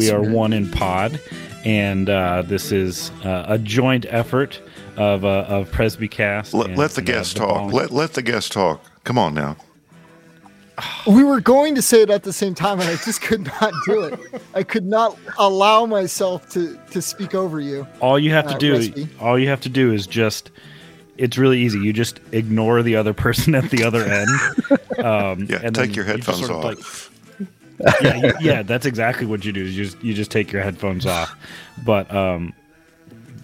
we are spirit. one in pod. And uh, this is uh, a joint effort of uh, of Presbycast. Let, and, let the uh, guest the talk. Ball- Let let the guest talk. Come on now. We were going to say it at the same time, and I just could not do it. I could not allow myself to to speak over you. all you have to uh, do, recipe. all you have to do is just. It's really easy. You just ignore the other person at the other end. Um, Yeah, and take then your you just headphones sort of, off. like- yeah, yeah, that's exactly what you do. You just you just take your headphones off. But um,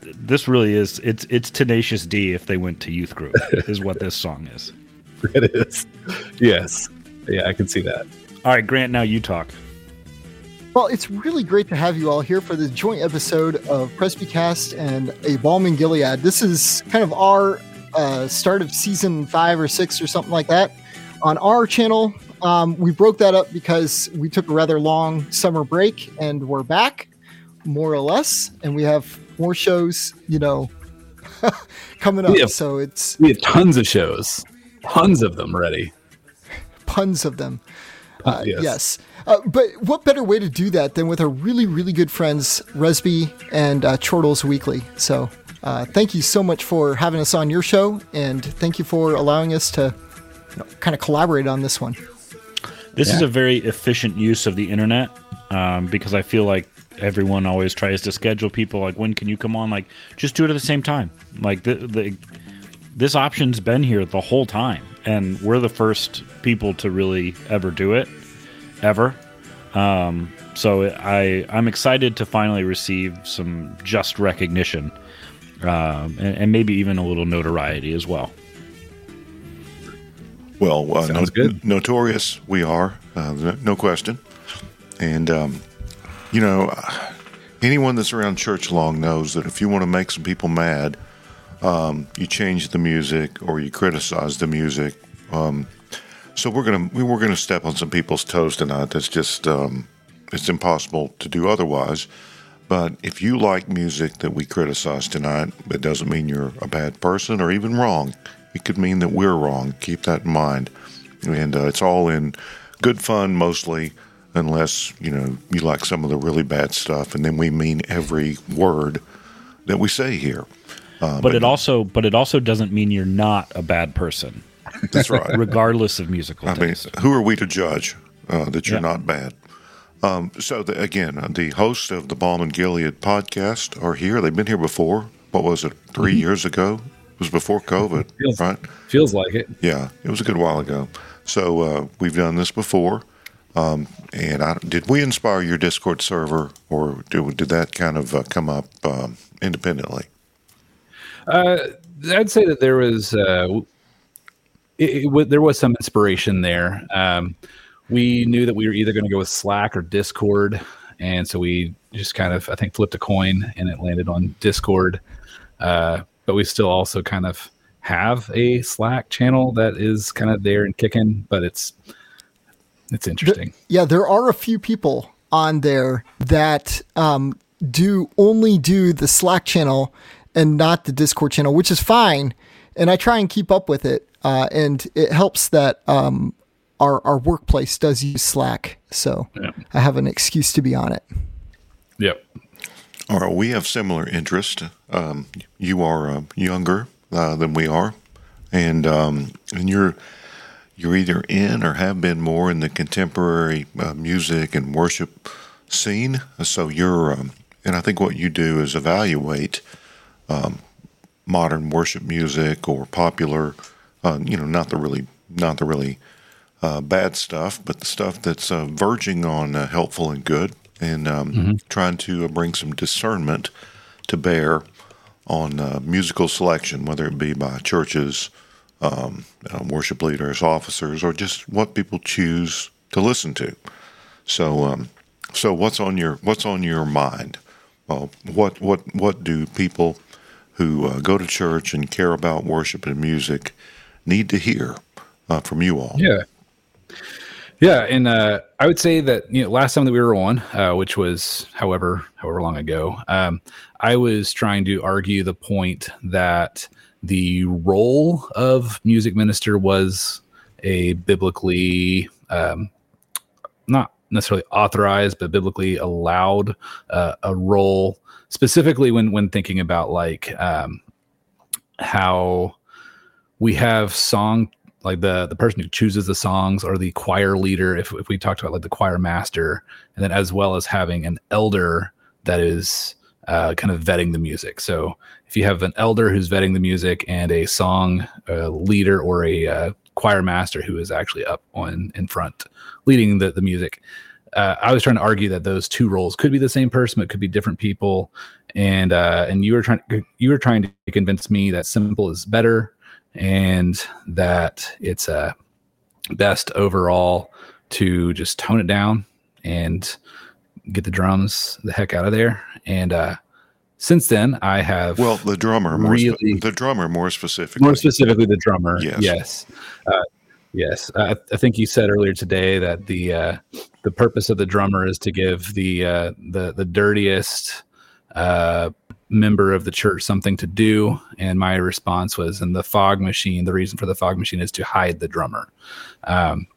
th- this really is it's it's Tenacious D if they went to youth group is what this song is. It is. Yes. Yeah, I can see that. All right, Grant. Now you talk. Well, it's really great to have you all here for the joint episode of Presbycast and a Balm in Gilead. This is kind of our uh, start of season five or six or something like that. On our channel, um, we broke that up because we took a rather long summer break and we're back, more or less, and we have more shows, you know, coming up. Have- so it's We have tons of shows, tons of them ready. tons of them. Uh, yes. yes. Uh, but what better way to do that than with our really, really good friends, Resby and uh, Chortles Weekly? So uh, thank you so much for having us on your show, and thank you for allowing us to you know, kind of collaborate on this one. This is a very efficient use of the internet um, because I feel like everyone always tries to schedule people like when can you come on? Like just do it at the same time. Like the, the this option's been here the whole time, and we're the first people to really ever do it, ever. Um, so I I'm excited to finally receive some just recognition, um, and, and maybe even a little notoriety as well. Well, uh, Sounds good. notorious we are, uh, no- no question. And um, you know, anyone that's around church long knows that if you want to make some people mad, um, you change the music or you criticize the music. Um, so we're gonna we were gonna step on some people's toes tonight. That's just um, it's impossible to do otherwise. But if you like music that we criticize tonight, it doesn't mean you're a bad person or even wrong. It could mean that we're wrong. Keep that in mind. And uh, it's all in good fun mostly, unless you know you like some of the really bad stuff, and then we mean every word that we say here. Uh, But it also but it also doesn't mean you're not a bad person. that's right. regardless of musical I mean, taste. who are we to judge uh, that you're Yeah. not bad? Um, so the, again, uh, the hosts of the Balm and Gilead podcast are here. They've been here before. What was it? 3 years ago. It was before COVID, Feels, right? feels like it. Yeah, it was a good while ago. So uh, we've done this before. Um, and I, did we inspire your Discord server, or did, did that kind of uh, come up um, independently? Uh, I'd say that there was uh, it, it, there was some inspiration there. Um, we knew that we were either going to go with Slack or Discord, and so we just kind of I think flipped a coin and it landed on Discord. But we still also kind of have a Slack channel that is kind of there and kicking, but it's it's interesting. Yeah, there are a few people on there that um, do only do the Slack channel and not the Discord channel, which is fine. And I try and keep up with it. Uh, and it helps that um, our, our workplace does use Slack. So Yeah. I have an excuse to be on it. Yep. All right, we have similar interest. Um, you are uh, younger uh, than we are, and um, and you're you're either in or have been more in the contemporary uh, music and worship scene. So you're, um, and I think what you do is evaluate um, modern worship music or popular, uh, you know, not the really not the really uh, bad stuff, but the stuff that's uh, verging on uh, helpful and good, and um, trying to uh, bring some discernment to bear on uh, musical selection, whether it be by churches, um, uh, worship leaders, officers, or just what people choose to listen to. So, um, so what's on your what's on your mind uh, what what what do people who uh, go to church and care about worship and music need to hear uh, from you all? Yeah. Yeah, and uh, I would say that you know last time that we were on, uh, which was however however long ago, um, I was trying to argue the point that the role of music minister was a biblically um, not necessarily authorized, but biblically allowed uh, a role, specifically when when thinking about like um, how we have song like the the person who chooses the songs or the choir leader if, if we talked about like the choir master and then as well as having an elder that is uh, kind of vetting the music. So if you have an elder who's vetting the music and a song uh, leader or a uh, choir master who is actually up on in front leading the, the music uh, i was trying to argue that those two roles could be the same person but could be different people. And uh, and you were trying you were trying to convince me that simple is better and that it's uh, best overall to just tone it down and get the drums the heck out of there. And uh, since then, I have Well, the drummer, more spe- the drummer, more specifically. more specifically the drummer. Yes. Yes. Uh, yes. Uh, I think you said earlier today that the uh, the purpose of the drummer is to give the uh, the the dirtiest uh, member of the church something to do. And my response was, "In the fog machine, the reason for the fog machine is to hide the drummer." Um,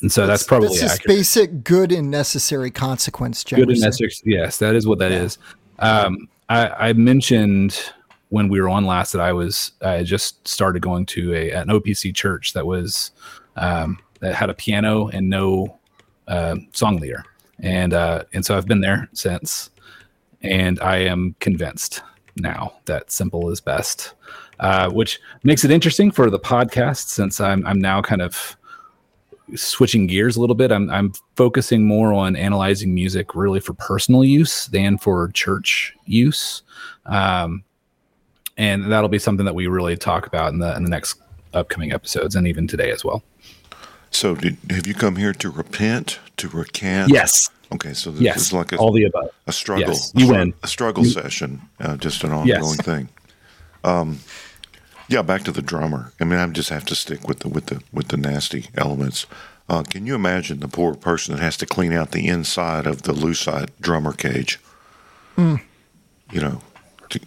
and so that's, probably that's just basic good and necessary consequence. Good and necessary. Yes, that is what that is. Um, I, I mentioned when we were on last that I was I just started going to a an OPC church that was um, that had a piano and no uh, song leader, and uh, and so I've been there since, and I am convinced now that simple is best, uh, which makes it interesting for the podcast since I'm I'm now kind of switching gears a little bit. I'm I'm focusing more on analyzing music really for personal use than for church use, um, and that'll be something that we really talk about in the in the next upcoming episodes and even today as well. So, did, have you come here to repent, to recant? Yes, Okay, so this yes, is like a, all the above. a struggle. yes, you a, win. A struggle session, uh, just an ongoing Yes. thing. Um, yeah, back to the drummer. I mean, I just have to stick with the with the with the nasty elements. Uh, can you imagine the poor person that has to clean out the inside of the lucite drummer cage? Hmm. You know, t-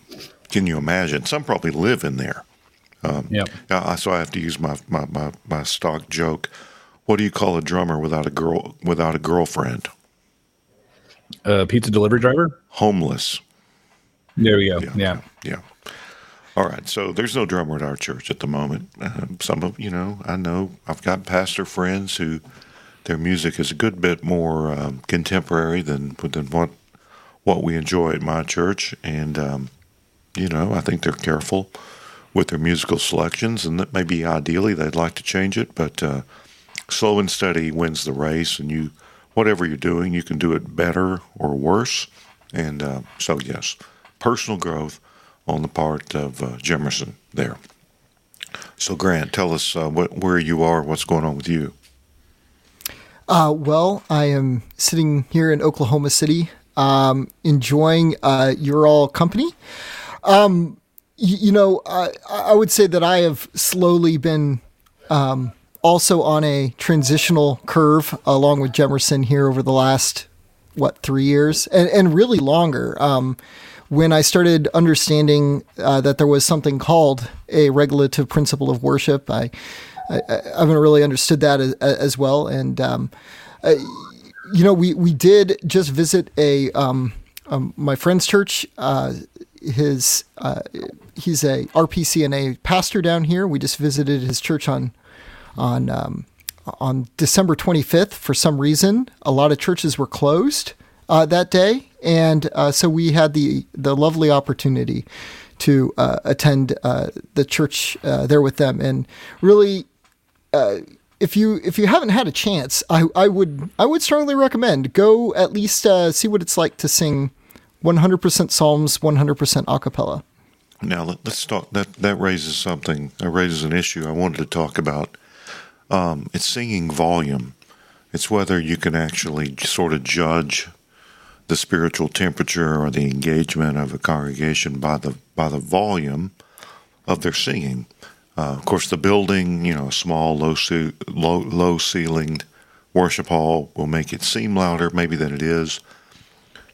can you imagine? Some probably live in there. Yep. Uh, so I have to use my, my, my, my stock joke. What do you call a drummer without a girl without a girlfriend? Uh, pizza delivery driver. Homeless. There we go. Yeah. Yeah. All right. So there's no drummer at our church at the moment. Uh, some of you know, I know I've got pastor friends who their music is a good bit more um, contemporary than than what what we enjoy at my church, and um, you know, I think they're careful with their musical selections, and that maybe ideally they'd like to change it, but uh, slow and steady wins the race, and you whatever you're doing, you can do it better or worse, and uh, so yes, personal growth on the part of uh, Jemerson there. So Grant, tell us uh, what where you are, what's going on with you. Uh, well, I am sitting here in Oklahoma City, um, enjoying uh, your all company. Um, y- you know, I, I would say that I have slowly been um, also on a transitional curve along with Jemerson here over the last what three years and, and really longer. Um, when I started understanding uh, that there was something called a regulative principle of worship, I, I, I haven't really understood that as, as well. And um, uh, you know, we we did just visit a um, um, my friend's church. Uh, his uh, he's a RPCNA pastor down here. We just visited his church on on um, on December 25th. For some reason, a lot of churches were closed uh, that day, and uh, so we had the the lovely opportunity to uh, attend uh, the church uh, there with them, and really. Uh, if you if you haven't had a chance, I, I would I would strongly recommend go at least see what it's like to sing 100% Psalms, 100% a cappella. Now let, us talk. That that raises something. That raises an issue I wanted to talk about. Um, it's singing volume. It's whether you can actually sort of judge the spiritual temperature or the engagement of a congregation by the by the volume of their singing. Uh, of course, the building, you know, a small, low, ce- low, low ceilinged worship hall will make it seem louder, maybe than it is.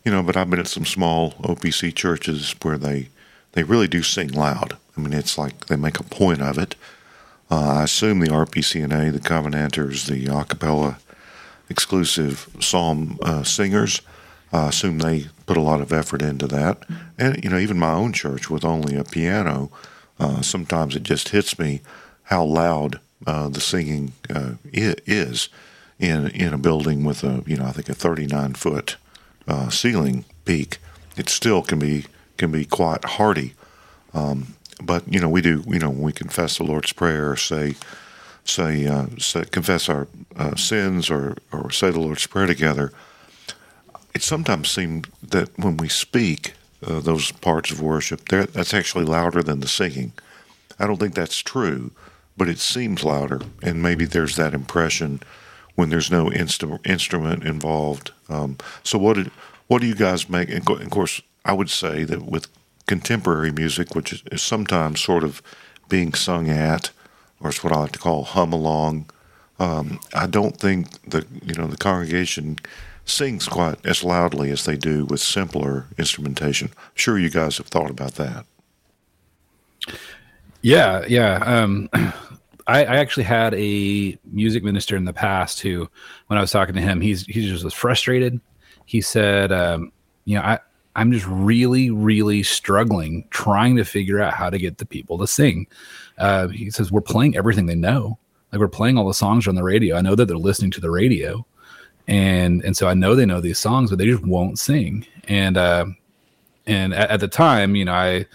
You know, but I've been at some small OPC churches where they they really do sing loud. I mean, it's like they make a point of it. Uh, I assume the RPCNA, the Covenanters, the a cappella exclusive psalm uh, singers, I assume they put a lot of effort into that. And, you know, even my own church with only a piano, uh, sometimes it just hits me how loud uh, the singing uh, is in in a building with a you know I think a 39 foot uh, ceiling peak. It still can be can be quite hearty. Um, but you know we do you know when we confess the Lord's prayer, say say, uh, say confess our uh, sins or or say the Lord's prayer together. It sometimes seems that when we speak uh, those parts of worship, that's actually louder than the singing. I don't think that's true, but it seems louder, and maybe there's that impression when there's no inst- instrument involved. Um, so what did what do you guys make? And of course, I would say that with contemporary music, which is, sometimes sort of being sung at, or it's what I like to call hum along. Um, I don't think that you know the congregation sings quite as loudly as they do with simpler instrumentation. I'm sure you guys have thought about that. Yeah, yeah. Um, I, I, actually had a music minister in the past who, when I was talking to him, he's he just was frustrated. He said, um, "You know, I I'm just really, really struggling trying to figure out how to get the people to sing." Uh, he says, "We're playing everything they know. Like we're playing all the songs on the radio. I know that they're listening to the radio, and and so I know they know these songs, but they just won't sing. And uh, and at, at the time, you know, I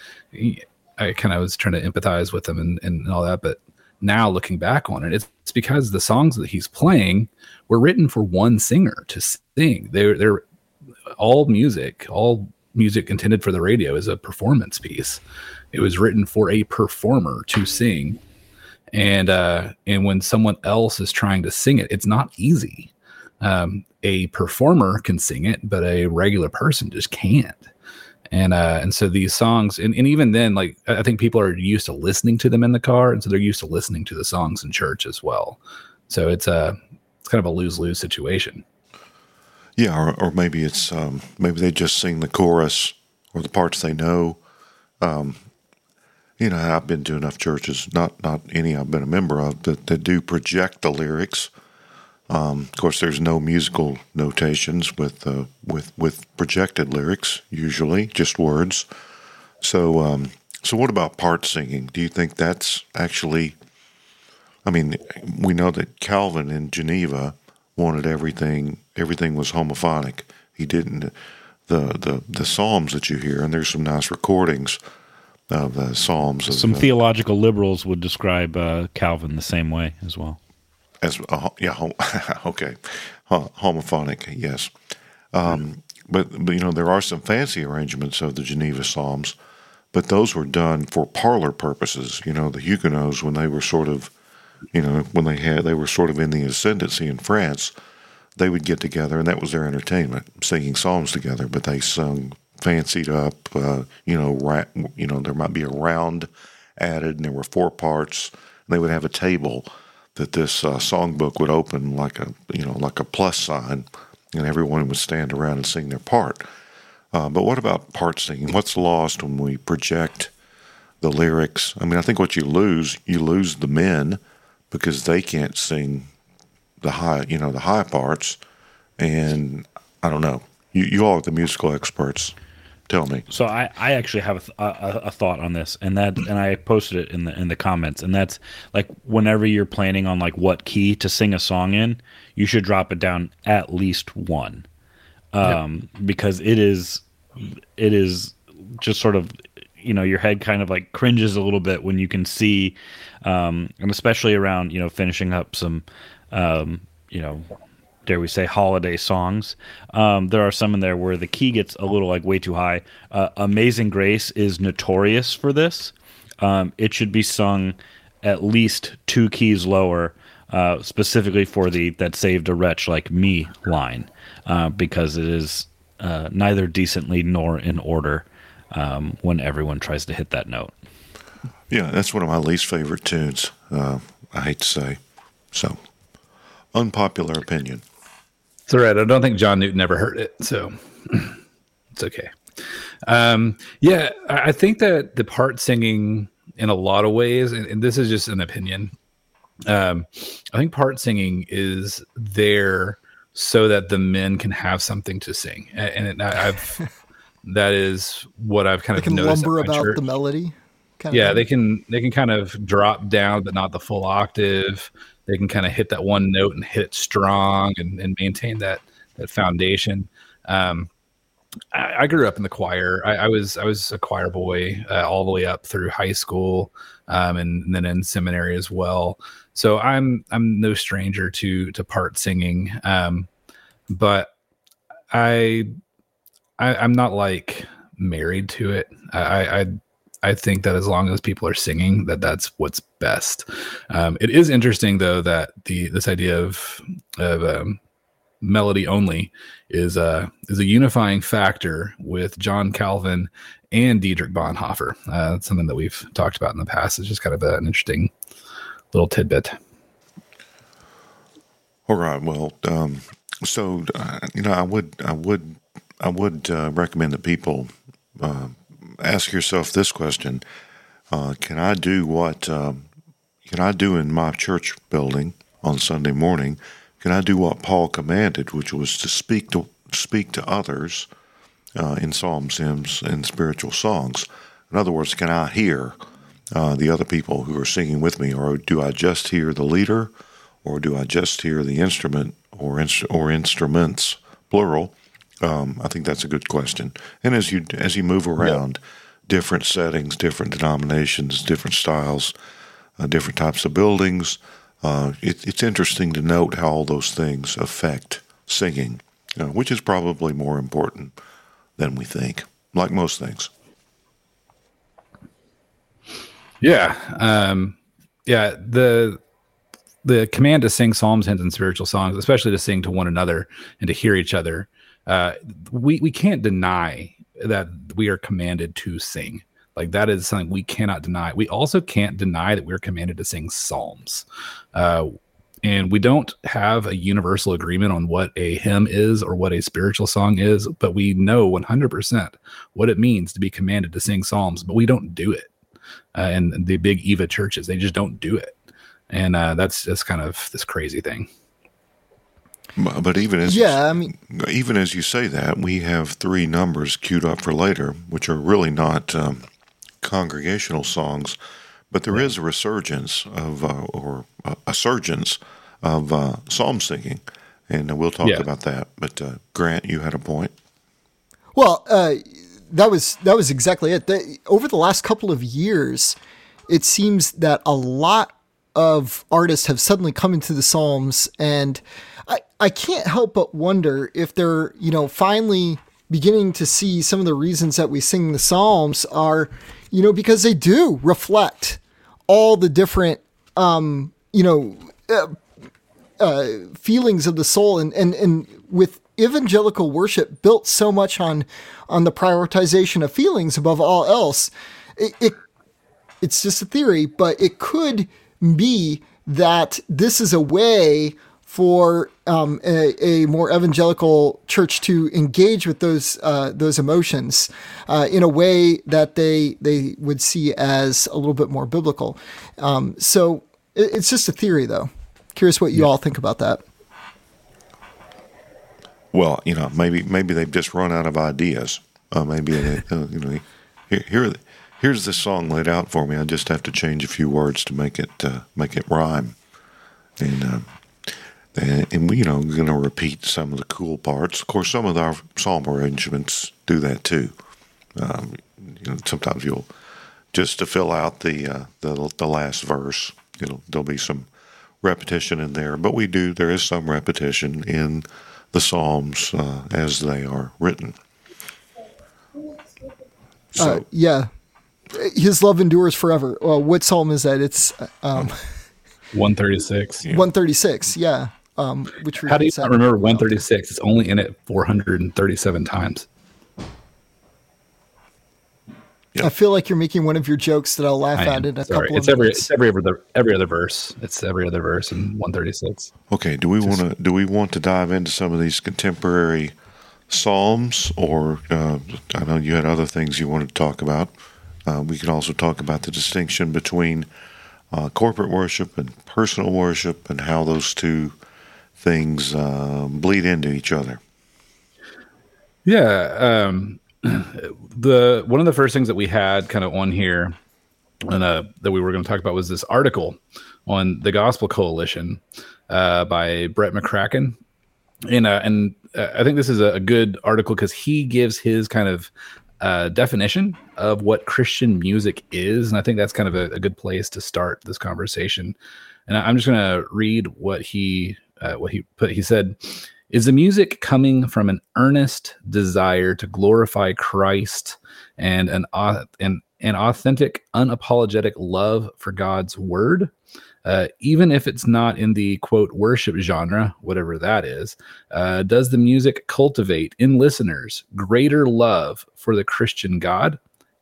I kind of was trying to empathize with them and, and all that, but now looking back on it, it's, it's because the songs that he's playing were written for one singer to sing. They're they're all music, all music intended for the radio is a performance piece. It was written for a performer to sing. And uh, and when someone else is trying to sing it, it's not easy um, a performer can sing it, but a regular person just can't. And uh, and so these songs, and, and even then, like I think people are used to listening to them in the car, and so they're used to listening to the songs in church as well. So it's a uh, it's kind of a lose lose situation. Yeah, or, or maybe it's um, maybe they just sing the chorus or the parts they know. Um, you know, I've been to enough churches, not not any I've been a member of, that, that do project the lyrics um, of course, there's no musical notations with uh, with with projected lyrics. Usually, just words. So, um, so what about part singing? Do you think that's actually? I mean, we know that Calvin in Geneva wanted everything. Everything was homophonic. He didn't. The the the psalms that you hear, and there's some nice recordings of the psalms. Of, some theological liberals would describe uh, Calvin the same way as well as uh, yeah hom- okay homophonic yes um, but, but you know there are some fancy arrangements of the Geneva Psalms but those were done for parlor purposes you know the Huguenots when they were sort of you know when they had they were sort of in the ascendancy in France they would get together and that was their entertainment singing psalms together but they sung fancied up uh, you know ra- you know there might be a round added and there were four parts And they would have a table that this uh, songbook would open like a you know like a plus sign, and everyone would stand around and sing their part. Uh, but what about part singing? What's lost when we project the lyrics? I mean, I think what you lose, you lose the men because they can't sing the high, you know, the high parts. And I don't know. You, you all are the musical experts. Tell me. So I, I actually have a, a, a, thought on this, and that and I posted it in the in the comments, and that's like whenever you're planning on like what key to sing a song in, you should drop it down at least one, um, yep. because it is it is just sort of you know your head kind of like cringes a little bit when you can see, um, and especially around you know finishing up some um, you know dare we say holiday songs. Um, there are some in there where the key gets a little like way too high. Uh, amazing grace is notorious for this. Um, it should be sung at least two keys lower uh, specifically for the that saved a wretch like me line uh, because it is uh, neither decently nor in order um, when everyone tries to hit that note. Yeah, that's one of my least favorite tunes. Uh, I hate to say. So, unpopular opinion. It's all right. I don't think John Newton ever heard it, so it's okay. Um, yeah, I I think that the part singing, in a lot of ways, and, and this is just an opinion. Um, I think part singing is there so that the men can have something to sing, A- and, it, I- I've that is what I've kind They of can noticed lumber about church. the melody. Kind yeah they can they can kind of drop down but not the full octave. They can kind of hit that one note and hit it strong and, and maintain that that foundation. Um I, I grew up in the choir. I, I was i was a choir boy uh, all the way up through high school um and, and then in seminary as well. So i'm i'm no stranger to to part singing. Um but i, I i'm not like married to it i i I think that as long as people are singing, that that's what's best. Um, it is interesting though that the this idea of of um, melody only is a is a unifying factor with John Calvin and Dietrich Bonhoeffer. Uh, that's something that we've talked about in the past. It's just kind of an interesting little tidbit. All right. Well, um, so uh, you know, I would, I would, I would uh, recommend that people uh, ask yourself this question: uh, Can I do what? Um, can I do in my church building on Sunday morning? Can I do what Paul commanded, which was to speak to speak to others uh, in psalms, hymns, and spiritual songs? In other words, can I hear uh, the other people who are singing with me, or do I just hear the leader? or do I just hear the instrument or inst- or instruments plural? Um, I think that's a good question. And as you as you move around different settings, different denominations, different styles, uh, different types of buildings, uh, it, it's interesting to note how all those things affect singing, uh, which is probably more important than we think. Like most things. Yeah. Um, yeah. The the command to sing psalms, hymns, and spiritual songs, especially to sing to one another and to hear each other, uh, we we can't deny that we are commanded to sing. Like that is something we cannot deny. We also can't deny that we're commanded to sing psalms. Uh, and we don't have a universal agreement on what a hymn is or what a spiritual song is, but we know 100% what it means to be commanded to sing psalms, but we don't do it. Uh, and the big Eva churches, they just don't do it and uh, that's that's kind of this crazy thing. But but even as Yeah, I mean, even as you say that, we have three numbers queued up for later, which are really not um, congregational songs, but there is a resurgence of uh, or uh, a surgence of uh, psalm singing, and we'll talk Yeah. about that. But uh, Grant, you had a point. Well, uh, that was that was exactly it. The, over the last couple of years, it seems that a lot of artists have suddenly come into the Psalms, and I I can't help but wonder if they're you know finally beginning to see some of the reasons that we sing the Psalms are you know because they do reflect all the different um, you know uh, feelings of the soul. And, and, and with evangelical worship built so much on on the prioritization of feelings above all else it, it it's just a theory but it could be that this is a way for um, a, a more evangelical church to engage with those uh, those emotions uh, in a way that they they would see as a little bit more biblical. Um, so it, it's just a theory, though. Curious what you all think about that. Well, you know, maybe maybe they've just run out of ideas. Uh, maybe they, uh, you know, here, here here's the song laid out for me. I just have to change a few words to make it uh, make it rhyme, and uh, and, and we you know going to repeat some of the cool parts. Of course, some of our psalm arrangements do that too. Um, you know, sometimes you'll just to fill out the uh, the the last verse. It'll there'll be some repetition in there, but we do there is some repetition in the psalms uh, as they are written. So uh, yeah, His love endures forever. Well, what psalm is that? It's um, One thirty six. Yeah. 136. Yeah. Um, which How do you repeats not remember 136? It's only in it 437 times. I feel like you're making one of your jokes that I'll laugh I at am. in a Sorry. couple It's of every minutes. it's every other every other verse. It's every other verse in 136. Okay, do we want to do we want to dive into some of these contemporary psalms, or uh, I know you had other things you wanted to talk about. Uh, we can also talk about the distinction between uh, corporate worship and personal worship, and how those two things uh, bleed into each other. Yeah, um, the one of the first things that we had kind of on here, and uh, that we were going to talk about was this article on the Gospel Coalition uh, by Brett McCracken, and uh, and uh, I think this is a, good article because he gives his kind of uh, definition of what Christian music is, and I think that's kind of a, a good place to start this conversation. And I'm just going to read what he uh, what he put. He said. Is the music coming from an earnest desire to glorify Christ and an au- an, an authentic, unapologetic love for God's word? Uh, even if it's not in the quote worship genre, whatever that is, uh, does the music cultivate in listeners greater love for the Christian God?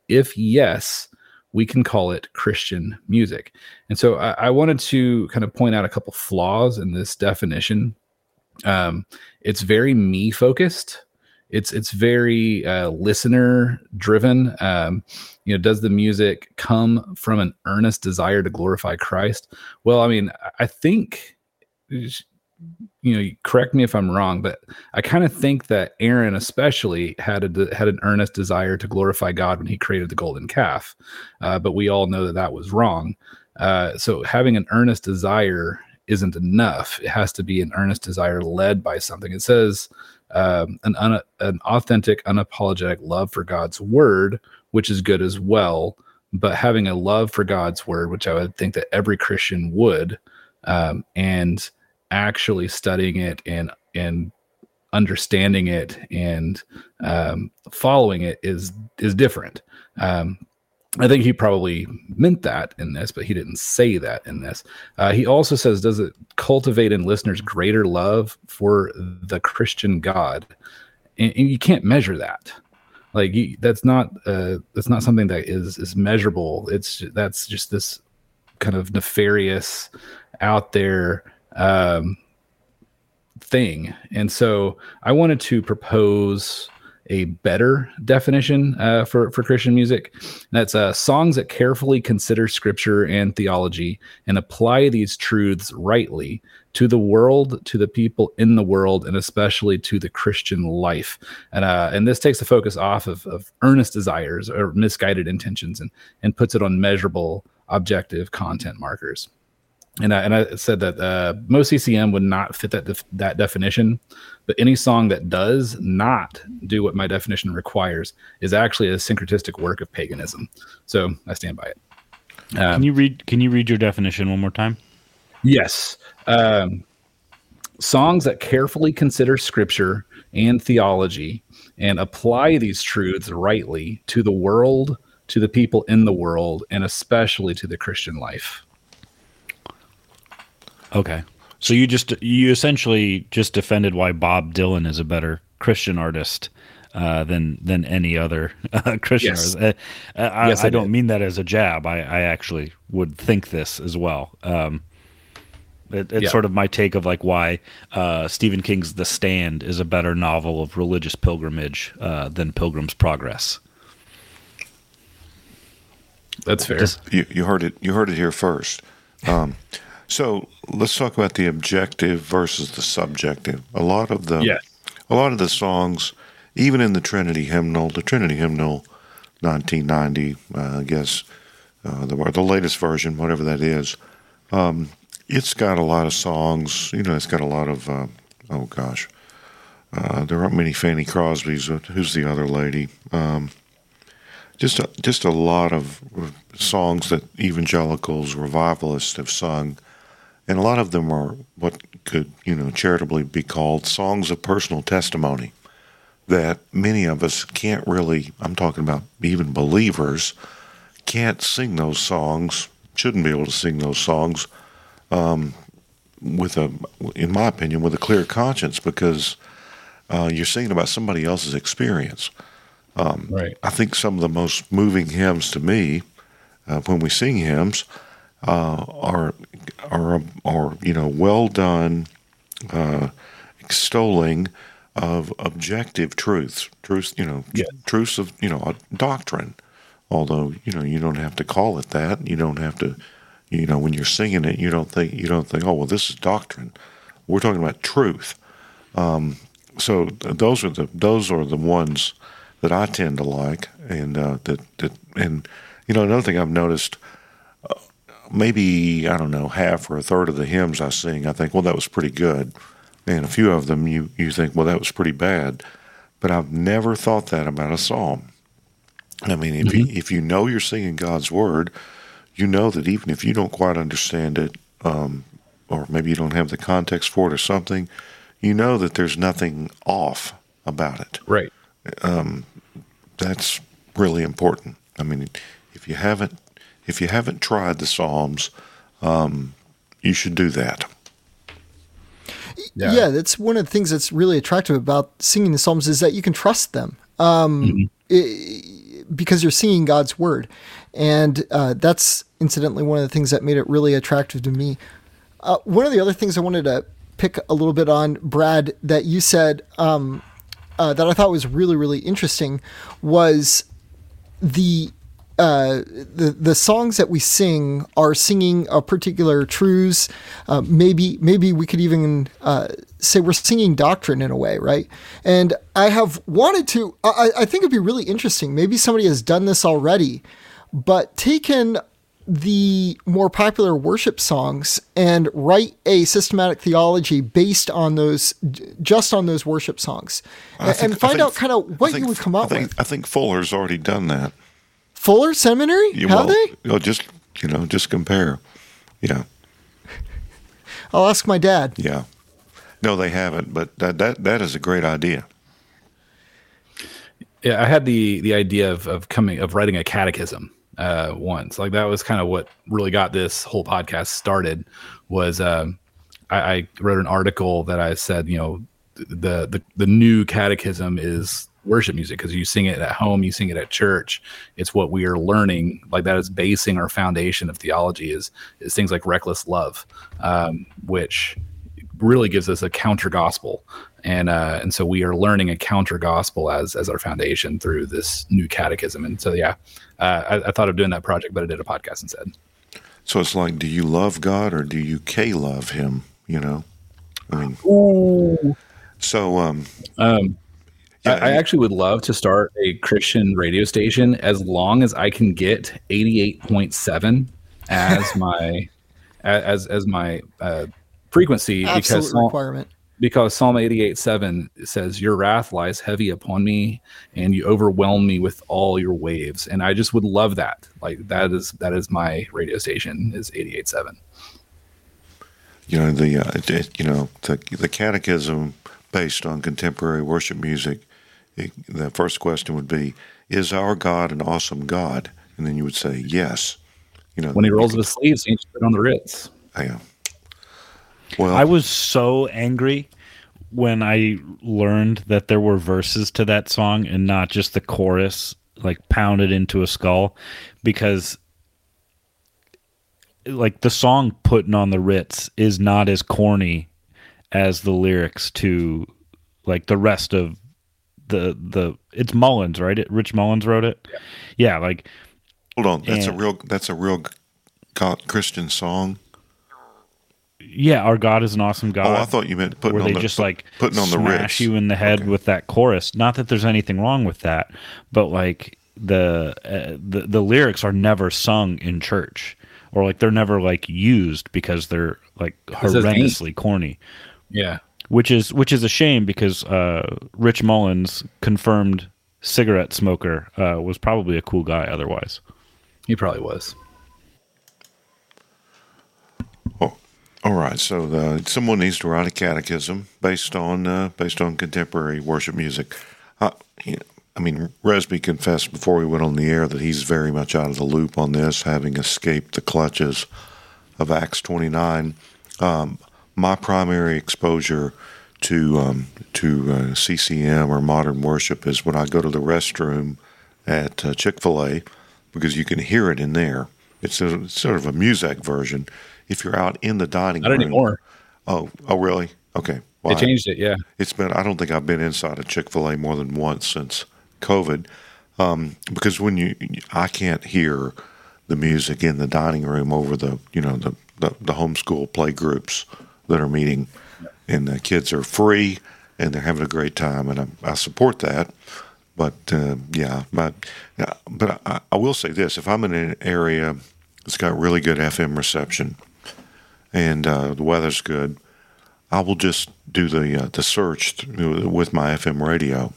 If yes, we can call it Christian music. And so I, I wanted to kind of point out a couple flaws in this definition. Um it's very me focused. It's it's very uh listener driven. Um you know does the music come from an earnest desire to glorify christ? Well i mean I- i think you know correct me if i'm wrong but i kind of think that aaron especially had a had an earnest desire to glorify god when he created the golden calf uh, but we all know that that was wrong uh, so having an earnest desire isn't enough. It has to be an earnest desire led by something. It says um, an, un- an authentic, unapologetic love for God's word, which is good as well. But having a love for God's word, which I would think that every Christian would, um, and actually studying it and and understanding it and um, following it is is different. Um, I think he probably meant that in this, but he didn't say that in this. Uh, he also says, does it cultivate in listeners greater love for the Christian God? And, and you can't measure that. Like you, that's not uh, that's not something that is is measurable. It's that's just this kind of nefarious, out there um, thing. And so I wanted to propose a better definition uh, for for Christian music. That's uh, songs that carefully consider Scripture and theology and apply these truths rightly to the world, to the people in the world, and especially to the Christian life. And uh, and this takes the focus off of, of earnest desires or misguided intentions and and puts it on measurable, objective content markers. And I, and I said that uh, most CCM would not fit that def- that definition, but any song that does not do what my definition requires is actually a syncretistic work of paganism. So I stand by it. Can you read? Can you read your definition one more time? Yes. Um, songs that carefully consider scripture and theology and apply these truths rightly to the world, to the people in the world, and especially to the Christian life. Okay. So you just you essentially just defended why Bob Dylan is a better Christian artist uh, than than any other uh, Christian Yes. artist. Uh, I, Yes, I I don't did. mean that as a jab. I, I actually would think this as well. Um, it, it's Yeah. sort of my take of like why uh, Stephen King's The Stand is a better novel of religious pilgrimage uh, than Pilgrim's Progress. That's fair. Just- You, you heard it. You heard it here first. Um, so let's talk about the objective versus the subjective. A lot of the Yes. a lot of the songs, even in the Trinity hymnal, the Trinity hymnal, 1990, uh, I guess, uh, the the latest version, whatever that is, um, it's got a lot of songs. You know, it's got a lot of uh, oh gosh, uh, there aren't many Fanny Crosby's. Who's the other lady? Um, just a, just a lot of songs that evangelicals, revivalists have sung, and a lot of them are what could you know charitably be called songs of personal testimony that many of us can't really. I'm talking about even believers can't sing those songs, shouldn't be able to sing those songs um, with a, in my opinion, with a clear conscience because uh, you're singing about somebody else's experience. Right. I think some of the most moving hymns to me, uh, when we sing hymns, uh, are are are you know well done, uh, extolling of objective truths, truths you know Yeah. truths of you know a doctrine. Although you know you don't have to call it that, you don't have to, you know when you're singing it, you don't think you don't think oh well this is doctrine. We're talking about truth so those are the those are the ones that I tend to like, and uh, that that and you know another thing I've noticed, maybe I don't know half or a third of the hymns I sing, I think well that was pretty good, and a few of them you you think well that was pretty bad, but I've never thought that about a psalm. I mean, if you if you know you're singing God's word, you know that even if you don't quite understand it, um, or maybe you don't have the context for it or something, you know that there's nothing off about it. Right. That's really important. I mean, if you haven't if you haven't tried the Psalms, um, you should do that. Yeah. that's one of the things that's really attractive about singing the Psalms is that you can trust them um, i- because you're singing God's word. And uh, that's incidentally one of the things that made it really attractive to me. Uh, one of the other things I wanted to pick a little bit on, Brad, that you said um, uh, that I thought was really, really interesting was the uh, the the songs that we sing are singing a particular truths. Uh, maybe maybe we could even uh, say we're singing doctrine in a way, right? And I have wanted to. I, I think it'd be really interesting. Maybe somebody has done this already, but taken the more popular worship songs and write a systematic theology based on those just on those worship songs and, think- and find think- out kind of what you would come I up think, with I think Fuller's already done that. Fuller seminary You- have well, they you just you know, just compare. Yeah, I'll ask my dad. yeah. No, they haven't, but that that that is a great idea. Yeah, I had the the idea of of coming of writing a catechism uh, once. Like that was kind of what really got this whole podcast started. Was um, I, I wrote an article that I said, you know, the the the new catechism is worship music because you sing it at home, you sing it at church. It's what we are learning. Like that is basing our foundation of theology is is things like reckless love, um, which really gives us a counter gospel and uh, and so we are learning a counter gospel as as our foundation through this new catechism and so yeah uh, I, I thought of doing that project but I did a podcast instead So it's like, do you love God or do you K love Him? You know, I mean, so um, um, Yeah, I, I actually would love to start a Christian radio station as long as I can get 88.7 as my as as my uh, frequency because Absolute requirement. because Psalm 88 7 says, Your wrath lies heavy upon me, and you overwhelm me with all your waves. And I just would love that. Like that is that is my radio station is 88 7. you know the uh, you know the the catechism based on contemporary worship music. It, the first question would be, "Is our God an awesome God?" And then you would say, "Yes." You know, When he rolls up his sleeves, he put on the Ritz. Yeah. Well, I was so angry when I learned that there were verses to that song and not just the chorus like pounded into a skull because like the song putting on the Ritz is not as corny as the lyrics to like the rest of the the it's Mullins, right? It, Rich Mullins wrote it. Yeah, like hold on. That's a real. That's a real God, Christian song. yeah, our God is an awesome God. Oh, I thought you meant putting where on they the just put- like putting on the smash Ritz. you in the head Okay. with that chorus. Not that there's anything wrong with that, but like the uh, the the lyrics are never sung in church, or like they're never like used because they're like horrendously corny. Yeah. Which is which is a shame because uh, Rich Mullins, confirmed cigarette smoker, uh, was probably a cool guy otherwise. He probably was. Oh, all right. So uh, someone needs to write a catechism based on uh, based on contemporary worship music. Uh, you know, I mean, Resby confessed before we went on the air that he's very much out of the loop on this, having escaped the clutches of Acts twenty nine. Um, my primary exposure to um, to uh, CCM or modern worship is when I go to the restroom at uh, Chick Fil A because you can hear it in there. It's, a, it's sort of a music version. If you're out in the dining Not room, anymore. Oh, oh, really? Okay. They Well, I- changed it. Yeah. it's been I don't think I've been inside a Chick Fil A more than once since COVID, um, because when you I can't hear the music in the dining room over the you know the the, the homeschool play groups that are meeting, and the kids are free and they're having a great time, and I, I support that. But uh, yeah, but but I, I will say this: if I'm in an area that's got really good FM reception and uh, the weather's good, I will just do the uh, the search th- with my FM radio,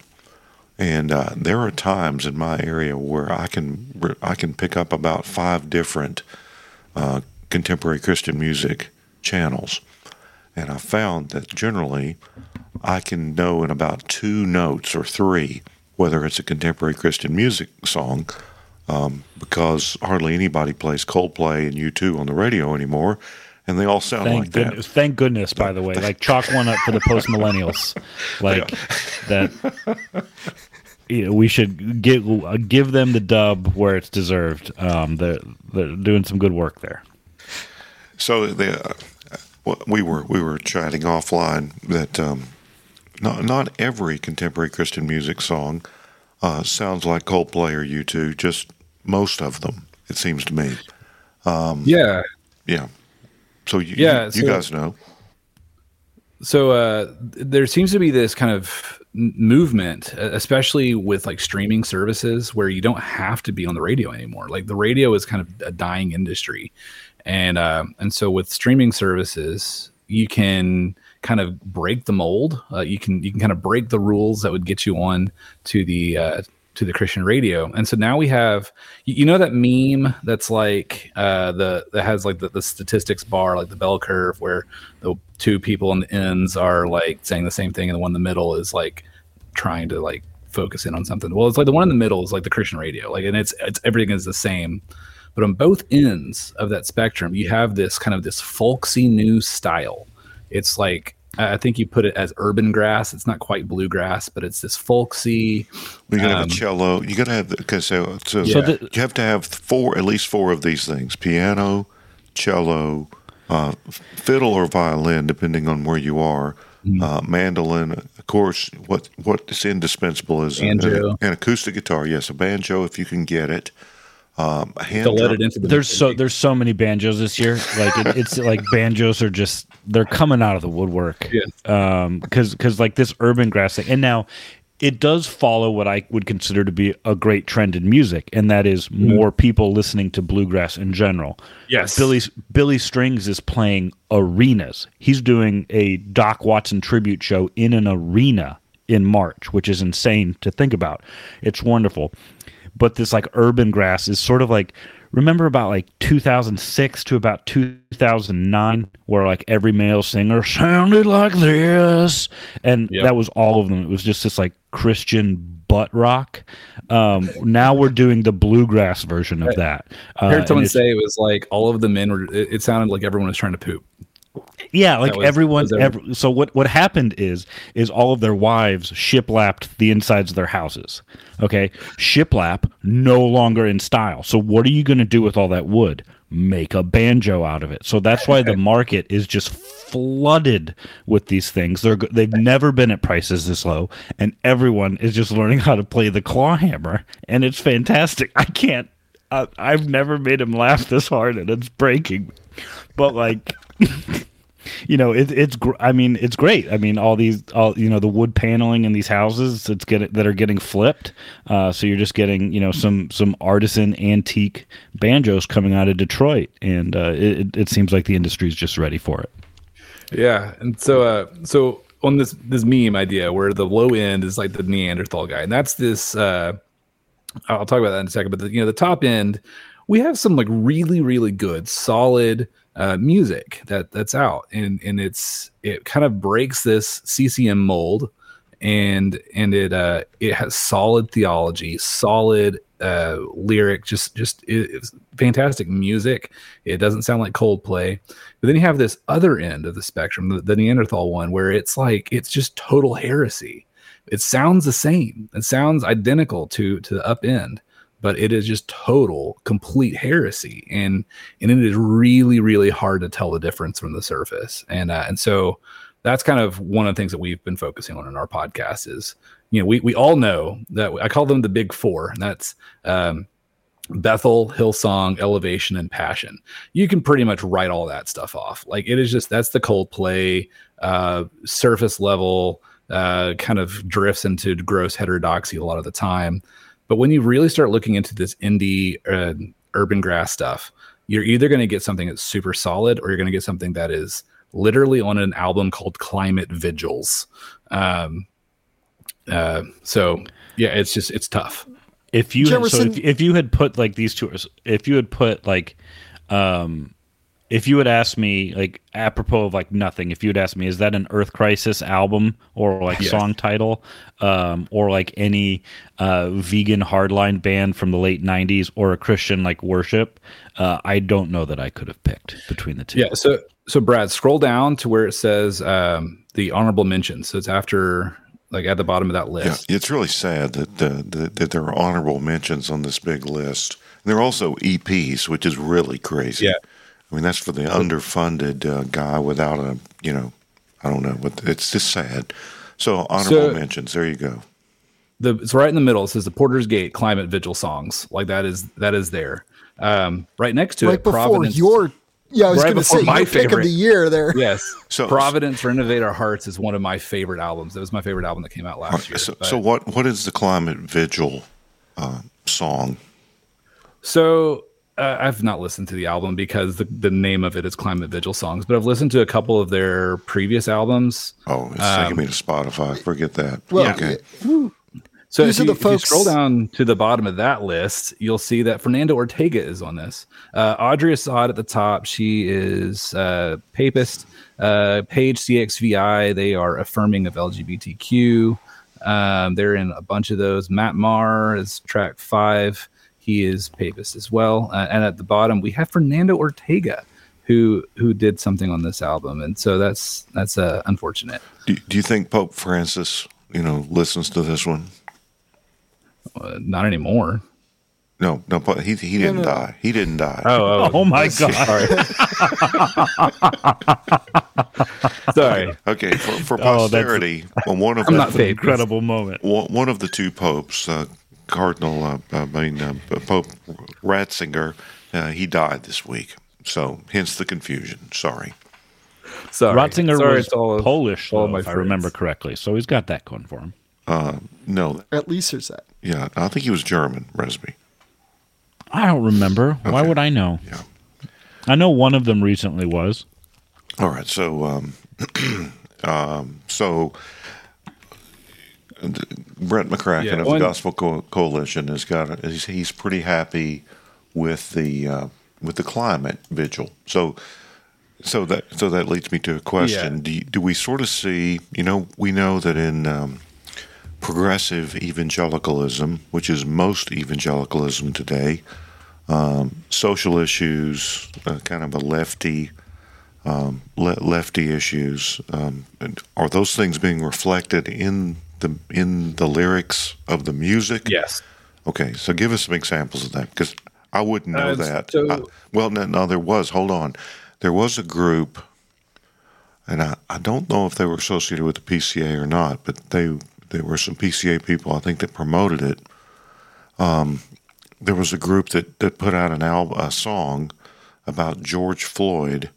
and uh, there are times in my area where I can I can pick up about five different uh, contemporary Christian music channels, and I found that generally I can know in about two notes or three whether it's a contemporary Christian music song. Um, because hardly anybody plays Coldplay and U2 on the radio anymore, and they all sound Thank like that. Thank goodness. By the way, like chalk one up for the post millennials. Like that. You know, we should give uh, give them the dub where it's deserved. Um, they're they're doing some good work there. So the, uh, we were we were chatting offline that um, not not every contemporary Christian music song uh, sounds like Coldplay or U2. Just most of them, it seems to me. Yeah. Yeah. So you, Yeah, you, so- you guys know. So uh, there seems to be this kind of movement, especially with like streaming services, where you don't have to be on the radio anymore. Like the radio is kind of a dying industry, and uh, and so with streaming services, you can kind of break the mold. Uh, you can you can kind of break the rules that would get you on to the uh, to the Christian radio. And so now we have you, know that meme that's like uh, the that has like the, the statistics bar, like the bell curve, where the two people on the ends are like saying the same thing, and the one in the middle is like trying to like focus in on something. Well, it's like the one in the middle is like the Christian radio, like, and it's it's everything is the same. But on both ends of that spectrum, you have this kind of this folksy new style. It's like I think you put it as urban grass. It's not quite bluegrass, but it's this folksy. You gotta have Um, a cello. You gotta have okay. So, so, So the- you have to have four, at least four of these things: piano, cello, uh, fiddle or violin, depending on where you are. Mm-hmm. Uh, mandolin, of course. What what is indispensable is a- Banjo. an acoustic guitar. Yes, a banjo if you can get it. Um, hand to let it into the There's so there's so many banjos this year. Like it, it's like banjos are just they're coming out of the woodwork. Yes. Um, because because like this urban grass thing, and now it does follow what I would consider to be a great trend in music, and that is more people listening to bluegrass in general. Yes. Billy Billy Strings is playing arenas. He's doing a Doc Watson tribute show in an arena in March, which is insane to think about. It's wonderful. But this like urban grass is sort of like remember about like 2006 to about 2009 where like every male singer sounded like this and Yep. that was all of them. It was just this like Christian butt rock. Um, now we're doing the bluegrass version of that. Uh, I heard someone say it was like all of the men were. It, it sounded like everyone was trying to poop. Yeah, like was- everyone. was every- so what? What happened is is all of their wives shiplapped the insides of their houses. Okay, shiplap no longer in style. So what are you going to do with all that wood? Make a banjo out of it. So that's why the market is just flooded with these things. They're they've never been at prices this low, and everyone is just learning how to play the claw hammer, and it's fantastic. I can't. I, I've never made him laugh this hard, and it's breaking. But like you know, it, it's. Gr- I mean, it's great. I mean, all these, all you know, the wood paneling in these houses that's get that are getting flipped. Uh, so you're just getting, you know, some some artisan antique banjos coming out of Detroit, and uh, it, it seems like the industry is just ready for it. Yeah, and so uh, so on this this meme idea where the low end is like the Neanderthal guy, and that's this. Uh, I'll talk about that in a second, but the, you know the top end, we have some like really really good solid uh, music that that's out, and and it's it kind of breaks this CCM mold, and and it uh it has solid theology, solid uh, lyric, just just it, fantastic music. It doesn't sound like Coldplay. But then you have this other end of the spectrum, the, the Neanderthal one, where it's like it's just total heresy. It sounds the same. It sounds identical to to the up end, but it is just total, complete heresy, and and it is really really hard to tell the difference from the surface. And uh, and so that's kind of one of the things that we've been focusing on in our podcast is you know we we all know that I call them the big four, and that's um, Bethel, Hillsong, Elevation, and Passion. You can pretty much write all that stuff off. Like it is just that's the Coldplay uh, surface level uh, kind of drifts into gross heterodoxy a lot of the time. But when you really start looking into this indie uh, urban grass stuff, you're either going to get something that's super solid or you're going to get something that is literally on an album called Climate Vigils. Um, uh, so yeah, it's just it's tough. If you had, so if, if you had put like these two, if you had put like, um, if you had asked me like apropos of like nothing, if you had asked me, is that an Earth Crisis album or like Yes. song title, um, or like any uh, vegan hardline band from the late '90s or a Christian like worship, uh, I don't know that I could have picked between the two. Yeah. So so Brad, scroll down to where it says um, the honorable mentions. So it's after like at the bottom of that list. Yeah, list. it's really sad that, uh, that that there are honorable mentions on this big list. There are also EPs, which is really crazy. Yeah. I mean that's for the underfunded uh, guy without a you know, I don't know, but it's just sad. So honorable So- mentions. There you go. the it's right in the middle. It says the Porter's Gate Climate Vigil songs. Like that is that is there. Um, right next to right it, before Providence. your yeah, I was Right going to say my your pick of the year there. yes, So- Providence Renovate Our Hearts is one of my favorite albums. That was my favorite album that came out last year. So, But- so what what is the climate vigil uh, song? So uh, I've not listened to the album because the, the name of it is Climate Vigil Songs, but I've listened to a couple of their previous albums. Oh, it's Um, taking me to Spotify. Forget that. Well, okay. So These if you, the if you folks- scroll down to the bottom of that list, you'll see that Fernando Ortega is on this. Uh, Audrey Assad at the top. She is uh, papist. Uh, Page CXVI. They are affirming of LGBTQ. Um, they're in a bunch of those. Matt Maher is track five. He is papist as well. Uh, and at the bottom, we have Fernando Ortega, who who did something on this album, and so that's that's uh, unfortunate. Do, do you think Pope Francis, you know, listens to this one? Uh, not anymore. No, no, Pope- he he didn't no, no. die. He didn't die. Oh, Oh my god! sorry. Okay, for, for Oh, posterity, well, one of I'm the, not fake. Incredible moment. one one of the two popes, uh, Cardinal, uh, I mean uh, Pope Ratzinger, uh, he died this week. So, hence the confusion. Sorry. Sorry. Ratzinger Sorry, was all- Polish, all though, my if I remember correctly. So he's got that going for him. No, At least there's that. yeah, I think he was German, Resby. I don't remember. Why would I know? Yeah. I know one of them recently was. All right, so um, um, so Brett McCracken Yeah, of the Gospel Co- Coalition has got a, he's, he's pretty happy with the uh, with the climate vigil. So so that so that leads me to a question: Yeah. do, do we sort of see? You know, we know that in um, progressive evangelicalism, which is most evangelicalism today, um, social issues, uh, kind of a lefty le- lefty issues. Um, and are those things being reflected in the in the lyrics of the music? Yes. Okay, so give us some examples of that because I wouldn't know Uh, that. so- I- well, no, no, there was. Hold on, there was a group, and I, I don't know if they were associated with the PCA or not, but they there were some PCA people I think that promoted it. Um, there was a group that that put out an album, a song about George Floyd.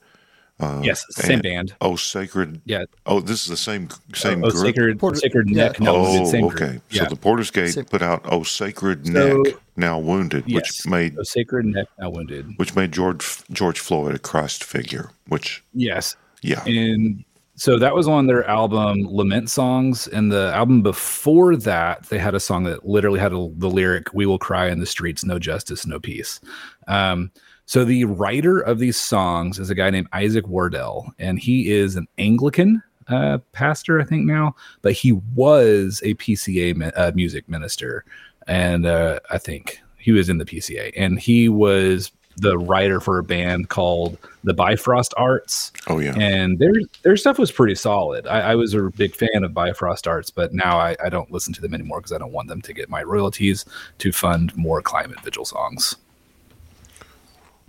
Yes. Same and- band. Oh, sacred. Yeah. Oh, this is the same same oh, group. sacred, Porter- sacred yeah. neck. No, oh, it's same okay. group. So the Porter's Gate Same- put out "Oh Sacred So- Neck Now Wounded," yes. which made So sacred neck now wounded. which made George George Floyd a Christ figure. Which Yes. yeah, And so that was on their album Lament Songs. And the album before that, they had a song that literally had a, the lyric, We will cry in the streets, no justice, no peace. Um, so the writer of these songs is a guy named Isaac Wardell, and he is an Anglican uh, pastor, I think now, but he was a PCA uh, music minister. And uh, I think he was in the PCA, and he was the writer for a band called the Bifrost Arts. Oh yeah. And their their stuff was pretty solid. I, I was a big fan of Bifrost Arts, but now I, I don't listen to them anymore because I don't want them to get my royalties to fund more climate vigil songs.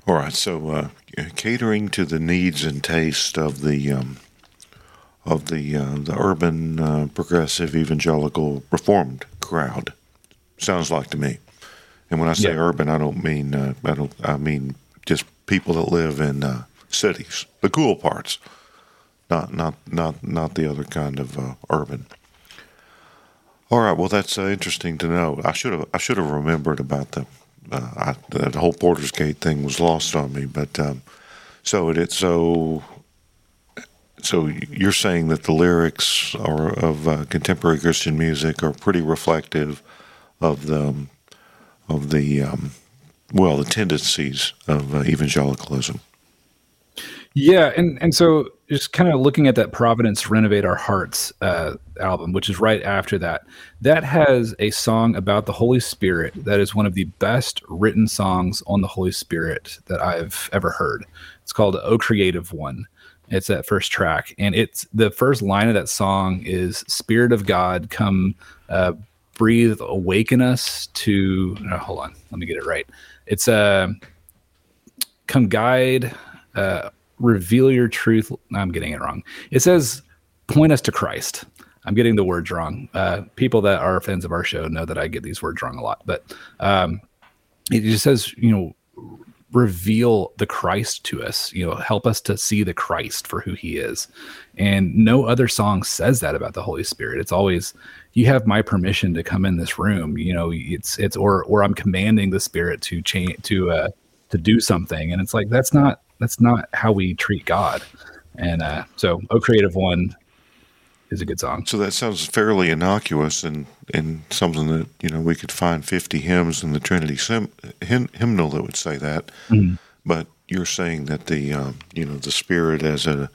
All right. So uh, catering to the needs and taste of the um, of the uh, the urban uh, progressive evangelical reformed crowd sounds like to me. And when I say Yeah. urban, I don't mean uh, I don't I mean just people that live in uh, cities, the cool parts, not not not not the other kind of uh, urban. All right, well that's uh, interesting to know. I should have I should have remembered about the uh, I, that whole Porter's Gate thing was lost on me, but um, so it, it so so you're saying that the lyrics are of uh, contemporary Christian music are pretty reflective of the of the um, well the tendencies of uh, evangelicalism. Yeah, and and so just kind of looking at that Providence Renovate Our Hearts uh, album, which is right after that, that has a song about the Holy Spirit that is one of the best written songs on the Holy Spirit that I've ever heard. It's called "O Creative One." It's that first track, and it's the first line of that song is "Spirit of God, come uh, breathe, awaken us to." Hold on, let me get it right. It's uh, come guide. Uh, reveal your truth. I'm getting it wrong. It says, point us to Christ. I'm getting the words wrong. Uh, people that are fans of our show know that I get these words wrong a lot, but um, it just says, you know, reveal the Christ to us, you know, help us to see the Christ for who he is. And no other song says that about the Holy Spirit. It's always, you have my permission to come in this room, you know, it's, it's, or, or I'm commanding the spirit to change, to, uh, to do something. And it's like, that's not, that's not how we treat God. And, uh, so O Creative One is a good song. So that sounds fairly innocuous and, and something that, you know, we could find 50 hymns in the Trinity hymn, hymnal that would say that. But you're saying that the, um, you know, the Spirit as a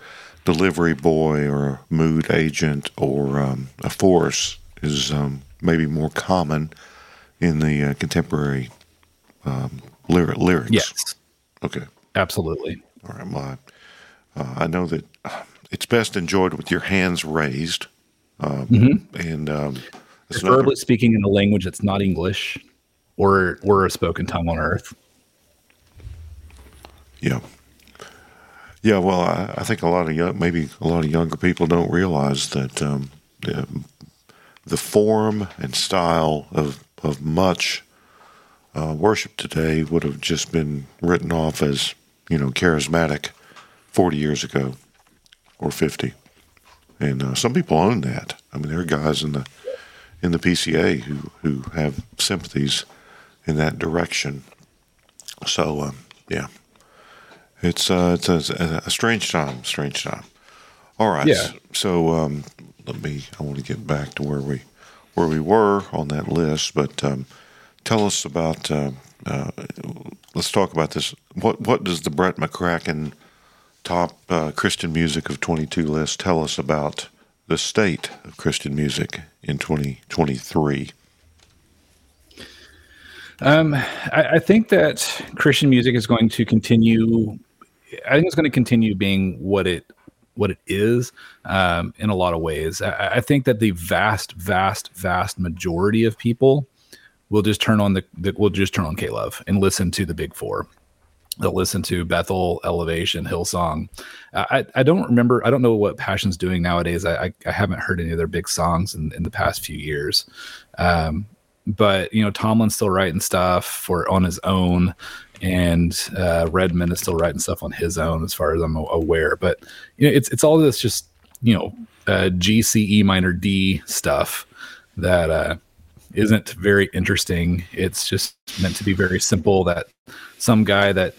delivery boy or a mood agent or um, a force is um, maybe more common in the uh, contemporary um, lyric, lyrics. Yes, Okay. Absolutely. All right. Well, I, uh, I know that uh, it's best enjoyed with your hands raised. Um, And um, it's another- Preferably speaking in a language that's not English or, or a spoken tongue on earth. Yeah. Yeah, well, I, I think a lot of young, maybe a lot of younger people don't realize that um, the, the form and style of of much uh, worship today would have just been written off as you know charismatic forty years ago or fifty, and uh, some people own that. I mean, there are guys in the in the PCA who who have sympathies in that direction. So, um, yeah. It's uh, it's a, a strange time, strange time. All right. Yeah. So um, let me. I want to get back to where we where we were on that list, but um, tell us about. Uh, uh, let's talk about this. What what does the Brett McCracken top uh, Christian music of 22 list tell us about the state of Christian music in 2023? Um, I, I think that Christian music is going to continue. I think it's going to continue being what it what it is um, in a lot of ways. I, I think that the vast, vast, vast majority of people will just turn on the, the will just turn on K Love and listen to the Big Four. They'll listen to Bethel, Elevation, Hillsong. I, I don't remember. I don't know what Passion's doing nowadays. I, I, I haven't heard any of their big songs in, in the past few years. Um, but you know Tomlin's still writing stuff for on his own, and uh, Redman is still writing stuff on his own, as far as I'm aware. But you know, it's it's all this just you know uh, G C E minor D stuff that uh, isn't very interesting. It's just meant to be very simple. That some guy that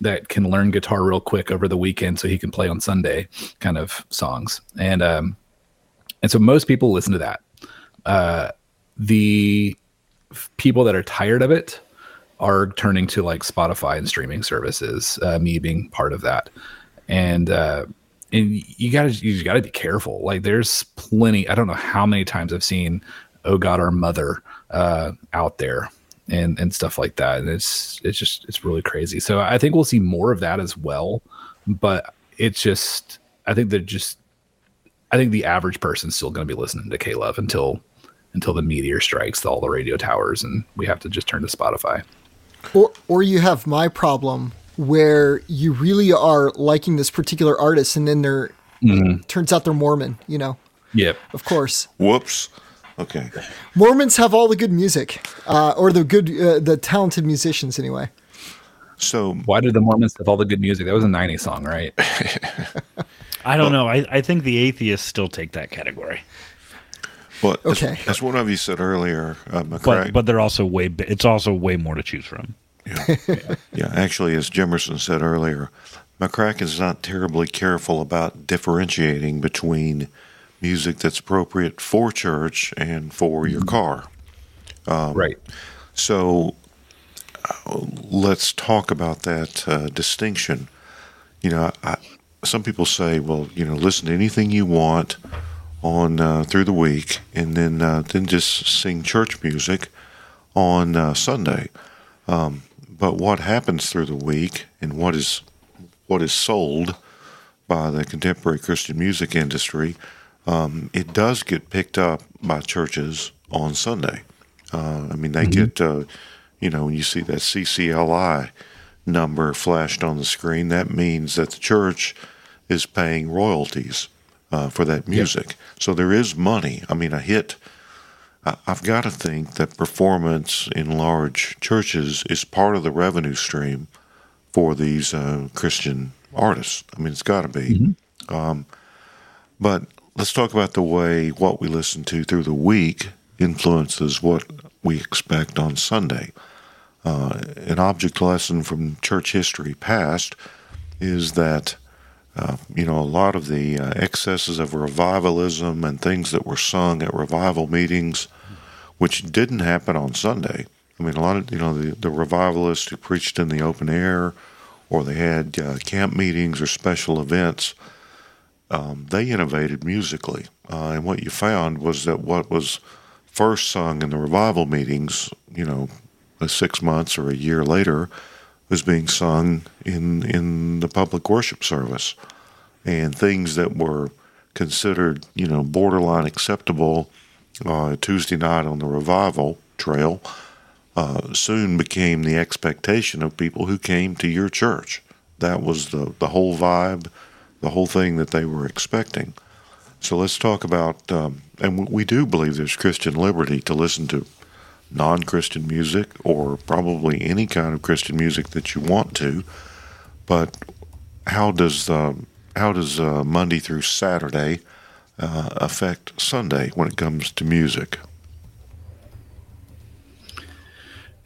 that can learn guitar real quick over the weekend so he can play on Sunday kind of songs, and um, and so most people listen to that. Uh, the f- people that are tired of it are turning to like Spotify and streaming services. Uh, me being part of that, and uh, and you gotta you gotta be careful. Like there's plenty. I don't know how many times I've seen "Oh God, Our Mother" uh, out there, and and stuff like that. And it's it's just it's really crazy. So I think we'll see more of that as well. But it's just I think that just I think the average person's still going to be listening to K Love until until the meteor strikes all the radio towers and we have to just turn to Spotify. Or or you have my problem where you really are liking this particular artist and then they're turns out they're Mormon, you know. Yep. Of course. Whoops. Okay. Mormons have all the good music. Uh, or the good uh, the talented musicians anyway. So Why did the Mormons have all the good music? That was a 90s song, right? I don't know. I, I think the atheists still take that category, But Okay. as, one of you said earlier, uh, but McCrack, but they're also way. It's also way more to choose from. yeah, actually, as Jimerson said earlier, McCracken is not terribly careful about differentiating between music that's appropriate for church and for your car. right. So uh, let's talk about that uh, distinction. You know, I, some people say, well, you know, listen to anything you want on uh, through the week, and then uh, then just sing church music on uh, Sunday. Um, but what happens through the week, and what is what is sold by the contemporary Christian music industry, um, it does get picked up by churches on Sunday. Uh, I mean, they get, uh, you know, when you see that CCLI number flashed on the screen, that means that the church is paying royalties uh, for that music. So there is money. I mean, a hit. I- I've got to think that performance in large churches is part of the revenue stream for these uh, Christian artists. I mean, it's got to be. Um, but let's talk about the way what we listen to through the week influences what we expect on Sunday. Uh, an object lesson from church history past is that uh, you know a lot of the uh, excesses of revivalism and things that were sung at revival meetings, which didn't happen on Sunday. I mean, a lot of you know the, the revivalists who preached in the open air, or they had uh, camp meetings or special events um, they innovated musically. Uh, and what you found was that what was first sung in the revival meetings, you know, uh, six months or a year later, was being sung in in the public worship service, and things that were considered, you know, borderline acceptable uh, Tuesday night on the revival trail uh, soon became the expectation of people who came to your church. That was the the whole vibe the whole thing that they were expecting. So let's talk about, um, and we- do believe there's Christian liberty to listen to non Christian music or probably any kind of Christian music that you want to. But how does um, how does uh, Monday through Saturday uh, affect Sunday when it comes to music?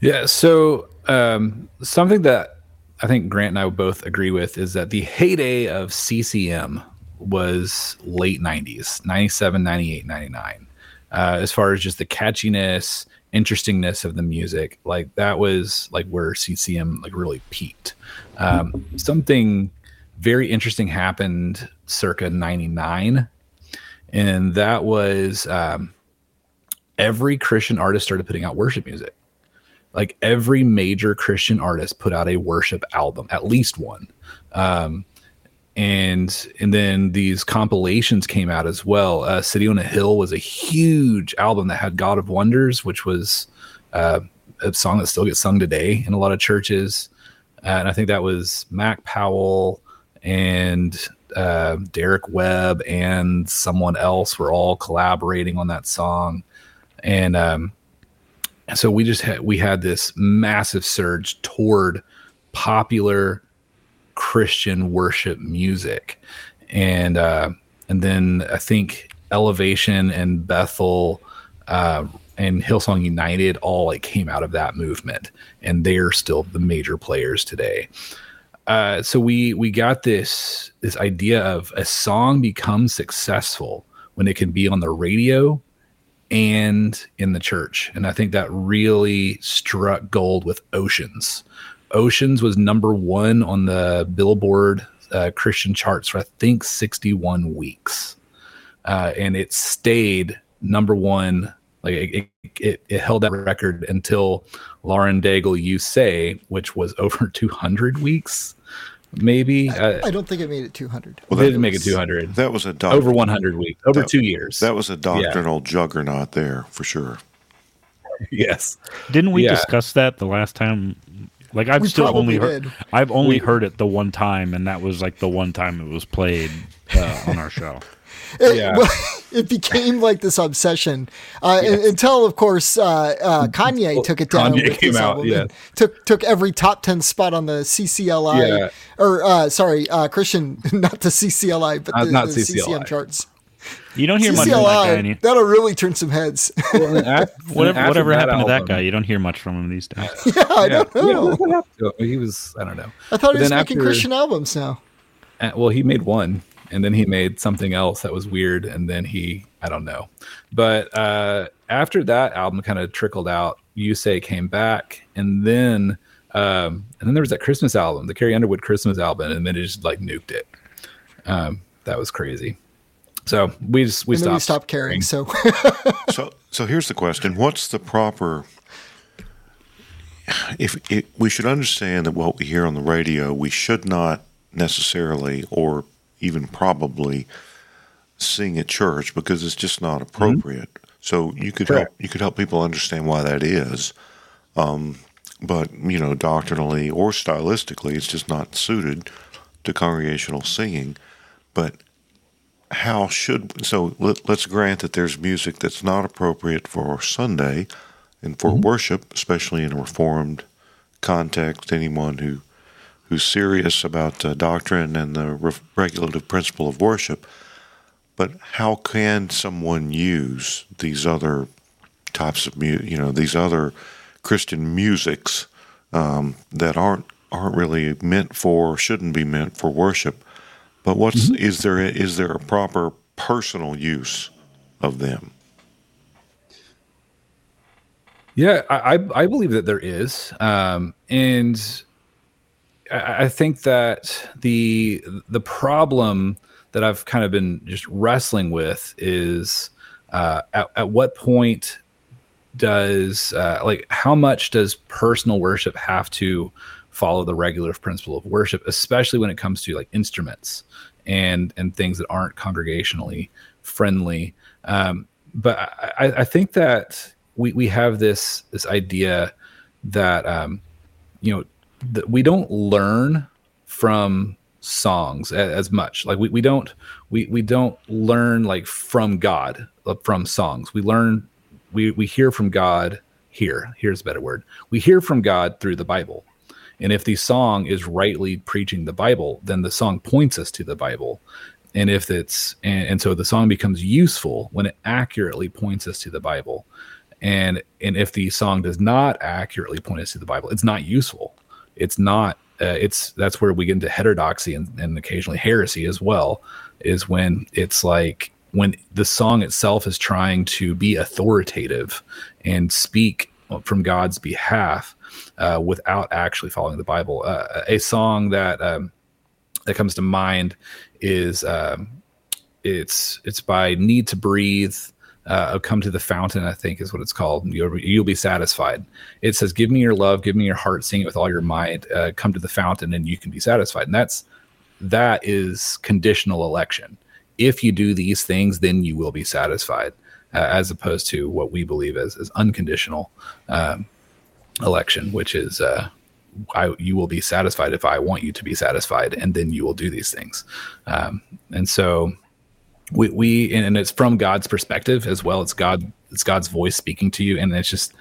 Yeah. So um, something that I think Grant and I would both agree with is that the heyday of CCM was late 90s, 97, 98, 99. Uh, as far as just the catchiness, interestingness of the music, like that was like where CCM like really peaked. Um, something very interesting happened circa 99 and that was um, every Christian artist started putting out worship music like every major Christian artist put out a worship album, at least one. Um, and and then these compilations came out as well. Uh, City on a Hill was a huge album that had God of Wonders, which was uh, a song that still gets sung today in a lot of churches. Uh, and I think that was Mac Powell and uh, Derek Webb and someone else were all collaborating on that song. And um, so we just had we had this massive surge toward popular Christian worship music, and uh, and then I think Elevation and Bethel uh, and Hillsong United all like came out of that movement, and they're still the major players today. Uh, so we we got this this idea of a song becomes successful when it can be on the radio and in the church. And I think that really struck gold with Oceans. Oceans was number one on the Billboard uh, Christian charts for I think 61 weeks. Uh, and it stayed number one Like it, it, it held that record until Lauren Daigle You Say, which was over 200 weeks, maybe. Uh, I don't think it made it 200. Well, they didn't make it 200. That was a doc- Over 100 weeks, over That- two years. That was a doctrinal juggernaut there for sure. yes. Didn't we Yeah. discuss that the last time? Like I've We still only probably heard. did. I've only heard it the one time, and that was like the one time it was played uh, on our show. It, Yeah. it became like this obsession uh, un- until, of course, uh, uh, Kanye took it down. Kanye with came out, album yeah. took took every top ten spot on the CCLI Yeah. or uh, sorry, uh, Christian, not the CCLI, but Uh, the, not the CCLI. CCM charts. You don't hear much from that guy. CCLI, any- that'll really turn some heads. Well, then af- then Whatever, whatever that happened to that guy? You don't hear much from him these days. yeah, I Yeah, don't know. what happened to him? He was, I don't know. I thought he was making after- Christian albums now. Uh, well, he made one, and then he made something else that was weird, and then he, I don't know. But uh, after that album kind of trickled out, You Say came back, and then um, and then there was that Christmas album, the Carrie Underwood Christmas album, and then it just like nuked it. Um, that was crazy. So we just we stopped. we stopped caring. So So, so here's the question: What's the proper? If it, we should understand that what we hear on the radio, we should not necessarily, or even probably, sing at church because it's just not appropriate. So you could help you could help people understand why that is. Um, but you know, doctrinally or stylistically, it's just not suited to congregational singing. But how should so let, let's grant that there's music that's not appropriate for Sunday and for worship, especially in a reformed context. Anyone who who's serious about uh, doctrine and the re- regulative principle of worship. But how can someone use these other types of mu- you know these other Christian musics um, that aren't aren't really meant for shouldn't be meant for worship? But what's is there is there a proper personal use of them? Yeah, I, I I believe that there is, um, and I, think that the the problem that I've kind of been just wrestling with is uh, at, at what point does uh, like how much does personal worship have to follow the regular principle of worship, especially when it comes to like instruments and and things that aren't congregationally friendly. Um, but I I think that we we have this this idea that um, you know that we don't learn from songs a- as much. Like we, we don't we we don't learn like from god uh, from songs. We learn we we hear from god here. Here's a better word. We hear from god through the bible. And if the song is rightly preaching the bible then the song points us to the bible. And if it's and, and so the song becomes useful when it accurately points us to the bible. And and if the song does not accurately point us to the bible it's not useful it's not uh, it's that's where we get into heterodoxy and, and occasionally heresy as well is when it's like when the song itself is trying to be authoritative and speak from god's behalf uh, without actually following the bible. Uh, a song that um, that comes to mind is um, it's it's by need to breathe uh, come to the fountain i think is what it's called. You'll, you'll be satisfied. It says give me your love give me your heart sing it with all your might uh, come to the fountain and you can be satisfied. And that's that is conditional election. If you do these things then you will be satisfied uh, as opposed to what we believe as, as unconditional um, election which is uh, I, you will be satisfied if I want you to be satisfied, and then you will do these things. Um, and so we, we and it's from God's perspective as well. It's God, it's God's voice speaking to you, and it's just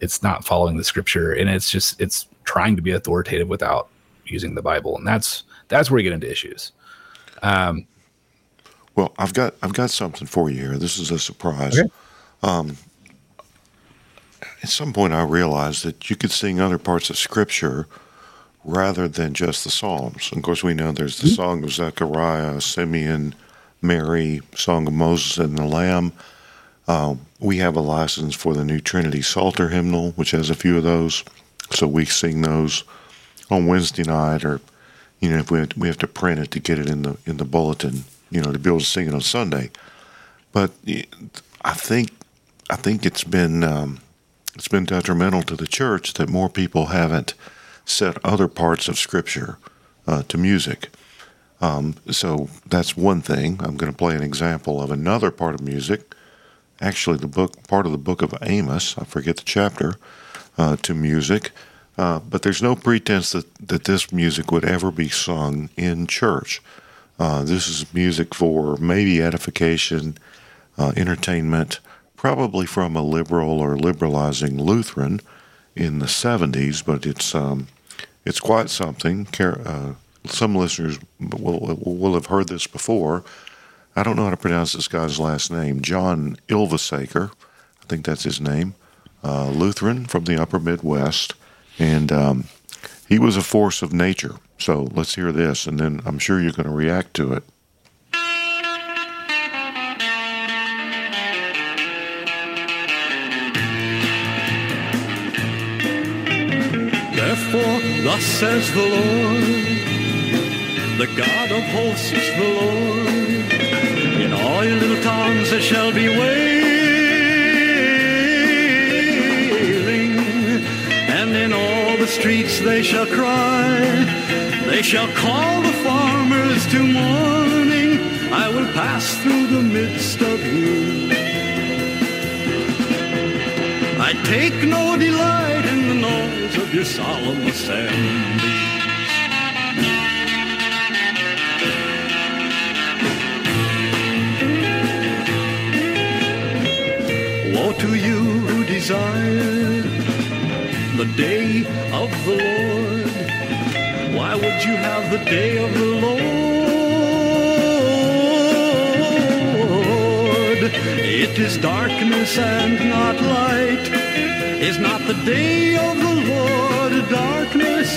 it's not following the scripture, and it's just it's trying to be authoritative without using the Bible, and that's that's where we get into issues. Um, Well, I've got I've got something for you here. This is a surprise. Okay. Um, at some point, I realized that you could sing other parts of Scripture rather than just the Psalms. Of course, we know there's the Song of Zechariah, Simeon, Mary, Song of Moses and the Lamb. Uh, we have a license for the New Trinity Psalter hymnal, which has a few of those, so we sing those on Wednesday night, or you know, if we have to, we have to print it to get it in the in the bulletin, you know, to be able to sing it on Sunday. But I think I think it's been um, it's been detrimental to the church that more people haven't set other parts of Scripture uh, to music. Um, so that's one thing. I'm going to play an example of another part of music. Actually, the book part of the book of Amos. I forget the chapter uh, to music. Uh, but there's no pretense that, that this music would ever be sung in church. Uh, this is music for maybe edification, uh, entertainment, probably from a liberal or liberalizing Lutheran in the 70s, but it's um, it's quite something. Uh, some listeners will, will have heard this before. I don't know how to pronounce this guy's last name. John Ylvisaker, I think that's his name. Uh, Lutheran from the upper Midwest. And um, he was a force of nature. So let's hear this, and then I'm sure you're going to react to it. Therefore, thus says the Lord, the God of hosts, is the Lord. In all your little towns there shall be wailing, and in all the streets they shall cry. They shall call the farmers to mourning. I will pass through the midst of you. I take no delight in the noise of your solemn assemblies. To you who desire the day of the Lord. Why would you have the day of the Lord? It is darkness and not light. Is not the day of the Lord darkness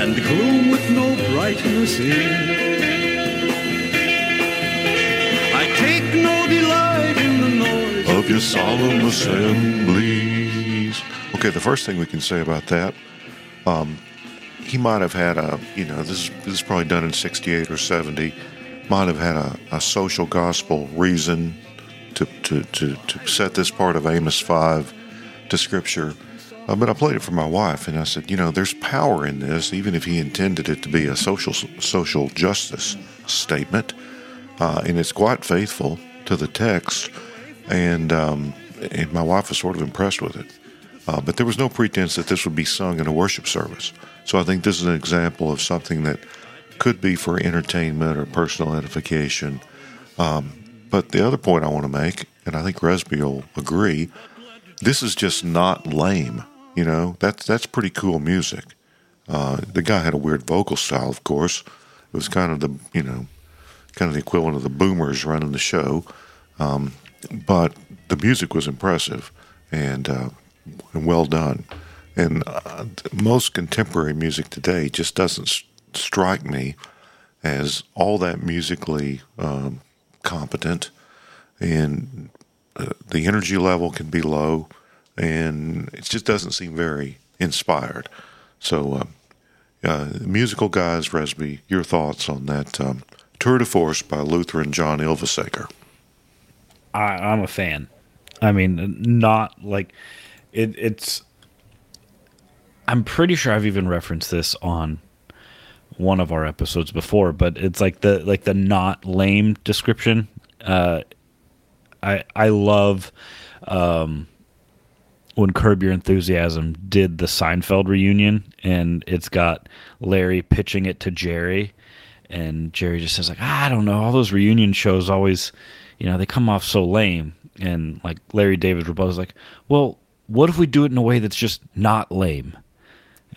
and gloom with no brightness in? Of your solemn assemblies. Okay, the first thing we can say about that, um, he might have had a, you know, this is, this is probably done in 68 or 70, might have had a, a social gospel reason to, to, to, to set this part of Amos 5 to Scripture. Uh, but I played it for my wife, and I said, you know, there's power in this, even if he intended it to be a social social justice statement, uh, and it's quite faithful to the text. And um, and my wife was sort of impressed with it. Uh, but there was no pretense that this would be sung in a worship service. So I think this is an example of something that could be for entertainment or personal edification. Um, but the other point I want to make, and I think Resby will agree, this is just not lame. You know, that's that's pretty cool music. Uh, the guy had a weird vocal style, of course. It was kind of the you know, kind of the equivalent of the boomers running the show. Um, but the music was impressive and, uh, and well done. And uh, most contemporary music today just doesn't s- strike me as all that musically um, competent, and uh, the energy level can be low, and it just doesn't seem very inspired. So, uh, uh, musical guys, Resby, your thoughts on that um, tour de force by Lutheran John Ylvisaker? I, I'm a fan. I mean, not like it, it's. I'm pretty sure I've even referenced this on one of our episodes before, but it's like the like the not lame description. Uh, I I love um, when Curb Your Enthusiasm did the Seinfeld reunion, and it's got Larry pitching it to Jerry, and Jerry just says like, "Ah, I don't know, all those reunion shows always, you know, they come off so lame. And like Larry David is like, well, what if we do it in a way that's just not lame?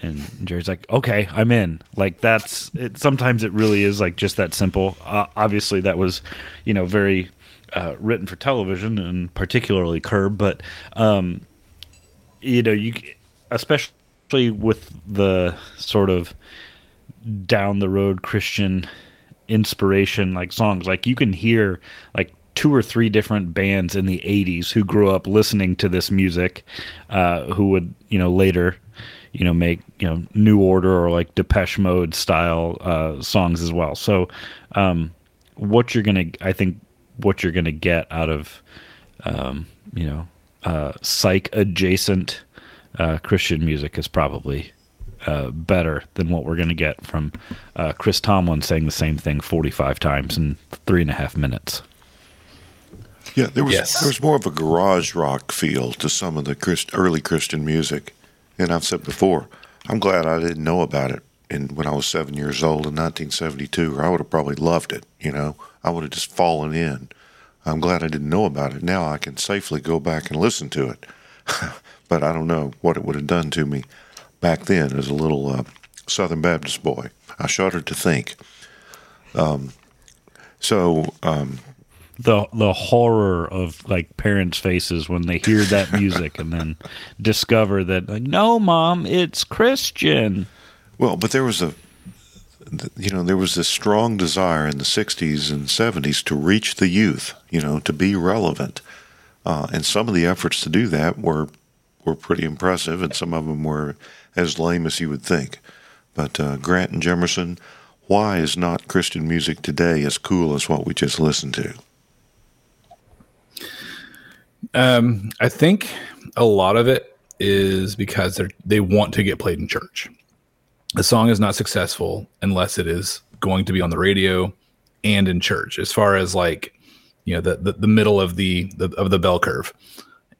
And Jerry's like, okay, I'm in. Like that's it. Sometimes it really is like just that simple. Uh, obviously, that was, you know, very uh, written for television and particularly Curb, but um, you know, you especially with the sort of down the road Christian inspiration like songs, like you can hear like two or three different bands in the 80s who grew up listening to this music uh, who would you know later you know make you know new order or like depeche mode style uh, songs as well so um, what you're gonna i think what you're gonna get out of um, you know uh, psych adjacent uh, Christian music is probably uh, better than what we're going to get from uh, Chris Tomlin saying the same thing 45 times in three and a half minutes. Yeah, there was Yes. there was more of a garage rock feel to some of the Christ, early Christian music, and I've said before, I'm glad I didn't know about it in when I was seven years old in 1972, or I would have probably loved it. You know, I would have just fallen in. I'm glad I didn't know about it. Now I can safely go back and listen to it, but I don't know what it would have done to me back then as a little uh, Southern Baptist boy. I shudder to think. Um, so um, The the horror of like parents' faces when they hear that music and then discover that like no, mom, it's Christian. Well, but there was a, you know, there was this strong desire in the '60s and '70s to reach the youth, you know, to be relevant, uh, and some of the efforts to do that were were pretty impressive, and some of them were as lame as you would think. But uh, Grant and Jemerson, why is not Christian music today as cool as what we just listened to? Um, I think a lot of it is because they they want to get played in church. A song is not successful unless it is going to be on the radio and in church. As far as like, you know, the the, the middle of the, the of the bell curve,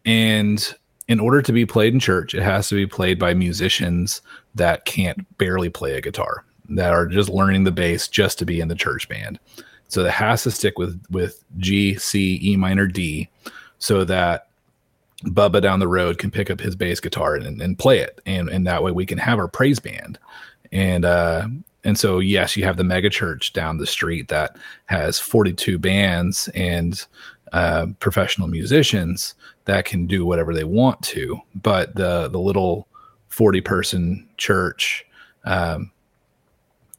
and in order to be played in church, it has to be played by musicians that can't barely play a guitar, that are just learning the bass just to be in the church band. So that has to stick with with G, C, E minor, D, so that Bubba down the road can pick up his bass guitar and, and play it, and and that way we can have our praise band, and uh and so yes, you have the mega church down the street that has 42 bands and uh, professional musicians that can do whatever they want to, but the the little 40 person church, um,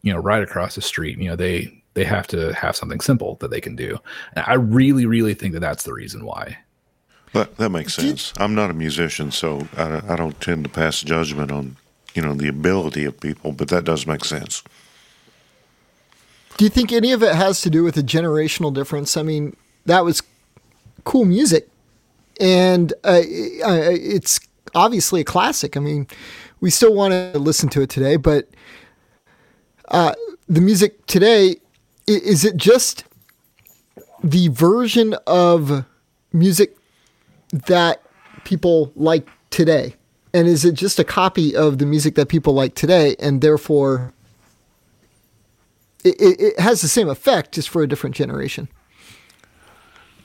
you know, right across the street, you know, they they have to have something simple that they can do. And I really, really think that that's the reason why. That that makes sense. I'm not a musician, so I, I don't tend to pass judgment on you know the ability of people, but that does make sense. Do you think any of it has to do with a generational difference? I mean, that was cool music, and uh, it's obviously a classic. I mean, we still want to listen to it today, but uh, the music today is it just the version of music that people like today? And is it just a copy of the music that people like today, and therefore it, it, it has the same effect, just for a different generation?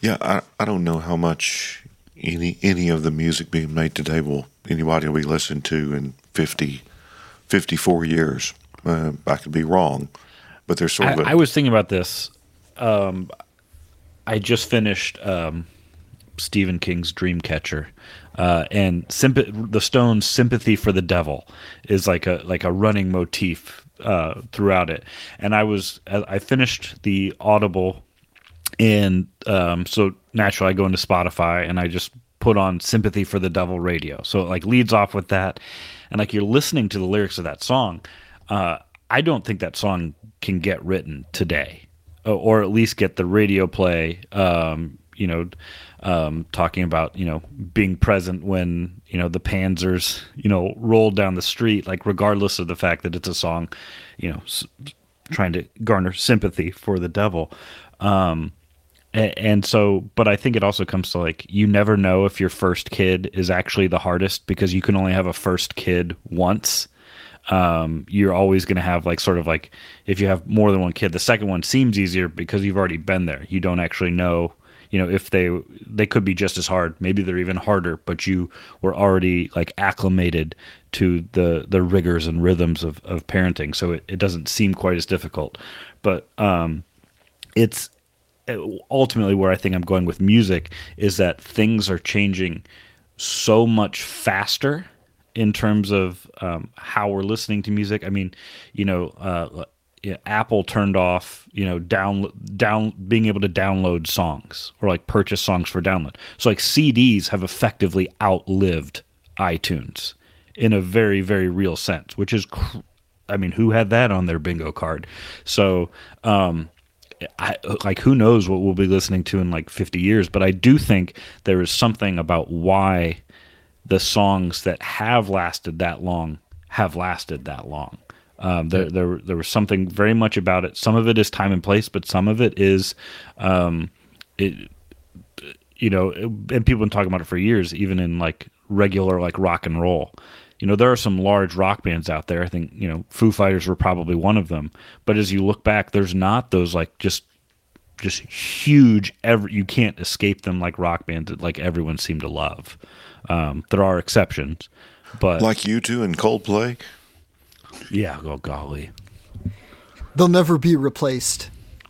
Yeah, I I don't know how much any any of the music being made today will anybody will be listening to in 50, 54 years. Uh, I could be wrong, but there's sort of a I, I was thinking about this. Um, I just finished um, Stephen King's Dreamcatcher, uh, and sympa- the Stones' "Sympathy for the Devil" is like a like a running motif uh, throughout it. And I was I finished the Audible, and um, so naturally I go into Spotify and I just put on "Sympathy for the Devil" radio. So it like leads off with that, and like you're listening to the lyrics of that song. Uh, I don't think that song can get written today, or at least get the radio play. Um, you know, um, talking about you know being present when you know the Panzers you know rolled down the street, like regardless of the fact that it's a song, you know, s- trying to garner sympathy for the devil. Um, a- and so, but I think it also comes to like you never know if your first kid is actually the hardest because you can only have a first kid once um, you're always going to have like sort of like if you have more than one kid, the second one seems easier because you've already been there. You don't actually know, you know, if they they could be just as hard. Maybe they're even harder, but you were already like acclimated to the the rigors and rhythms of of parenting, so it, it doesn't seem quite as difficult. But um, it's ultimately where I think I'm going with music is that things are changing so much faster in terms of um, how we're listening to music. I mean, you know, uh, yeah, Apple turned off, you know, down down being able to download songs or like purchase songs for download. So like CDs have effectively outlived iTunes in a very very real sense, which is, cr- I mean, who had that on their bingo card? So. um I, like who knows what we'll be listening to in like 50 years but i do think there is something about why the songs that have lasted that long have lasted that long um, there, there, there was something very much about it. Some of it is time and place, but some of it is, um, it, you know, and people have been talking about it for years, even in like regular like rock and roll. You know, there are some large rock bands out there. I think you know, Foo Fighters were probably one of them. But as you look back, there's not those like just just huge. Ever you can't escape them like rock bands that like everyone seemed to love. Um, there are exceptions, but Like U2 and Coldplay. Yeah, oh golly, They'll never be replaced.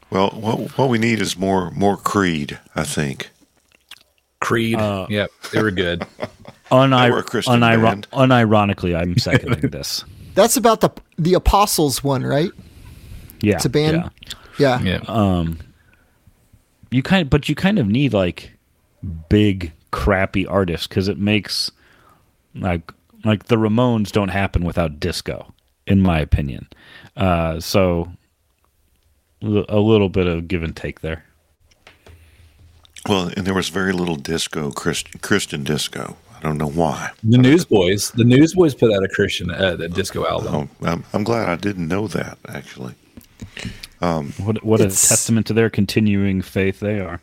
Well, what what we need is more more Creed. I think. Creed. Uh, yep, they were good. Unir- were a Christian uniro- band. unironically, I'm seconding this. That's about the the Apostles one, right? Yeah, It's a band. yeah. Yeah. Yeah. Um, you kind but you kind of need like big crappy artists because it makes like like the ramones don't happen without disco in my opinion uh so a little bit of give and take there Well, and there was very little disco, Christian, Christian disco. I don't know why. the Newsboys. The Newsboys put out a Christian uh, a disco album. Oh, I'm, I'm glad I didn't know that actually. what what a testament to their continuing faith they are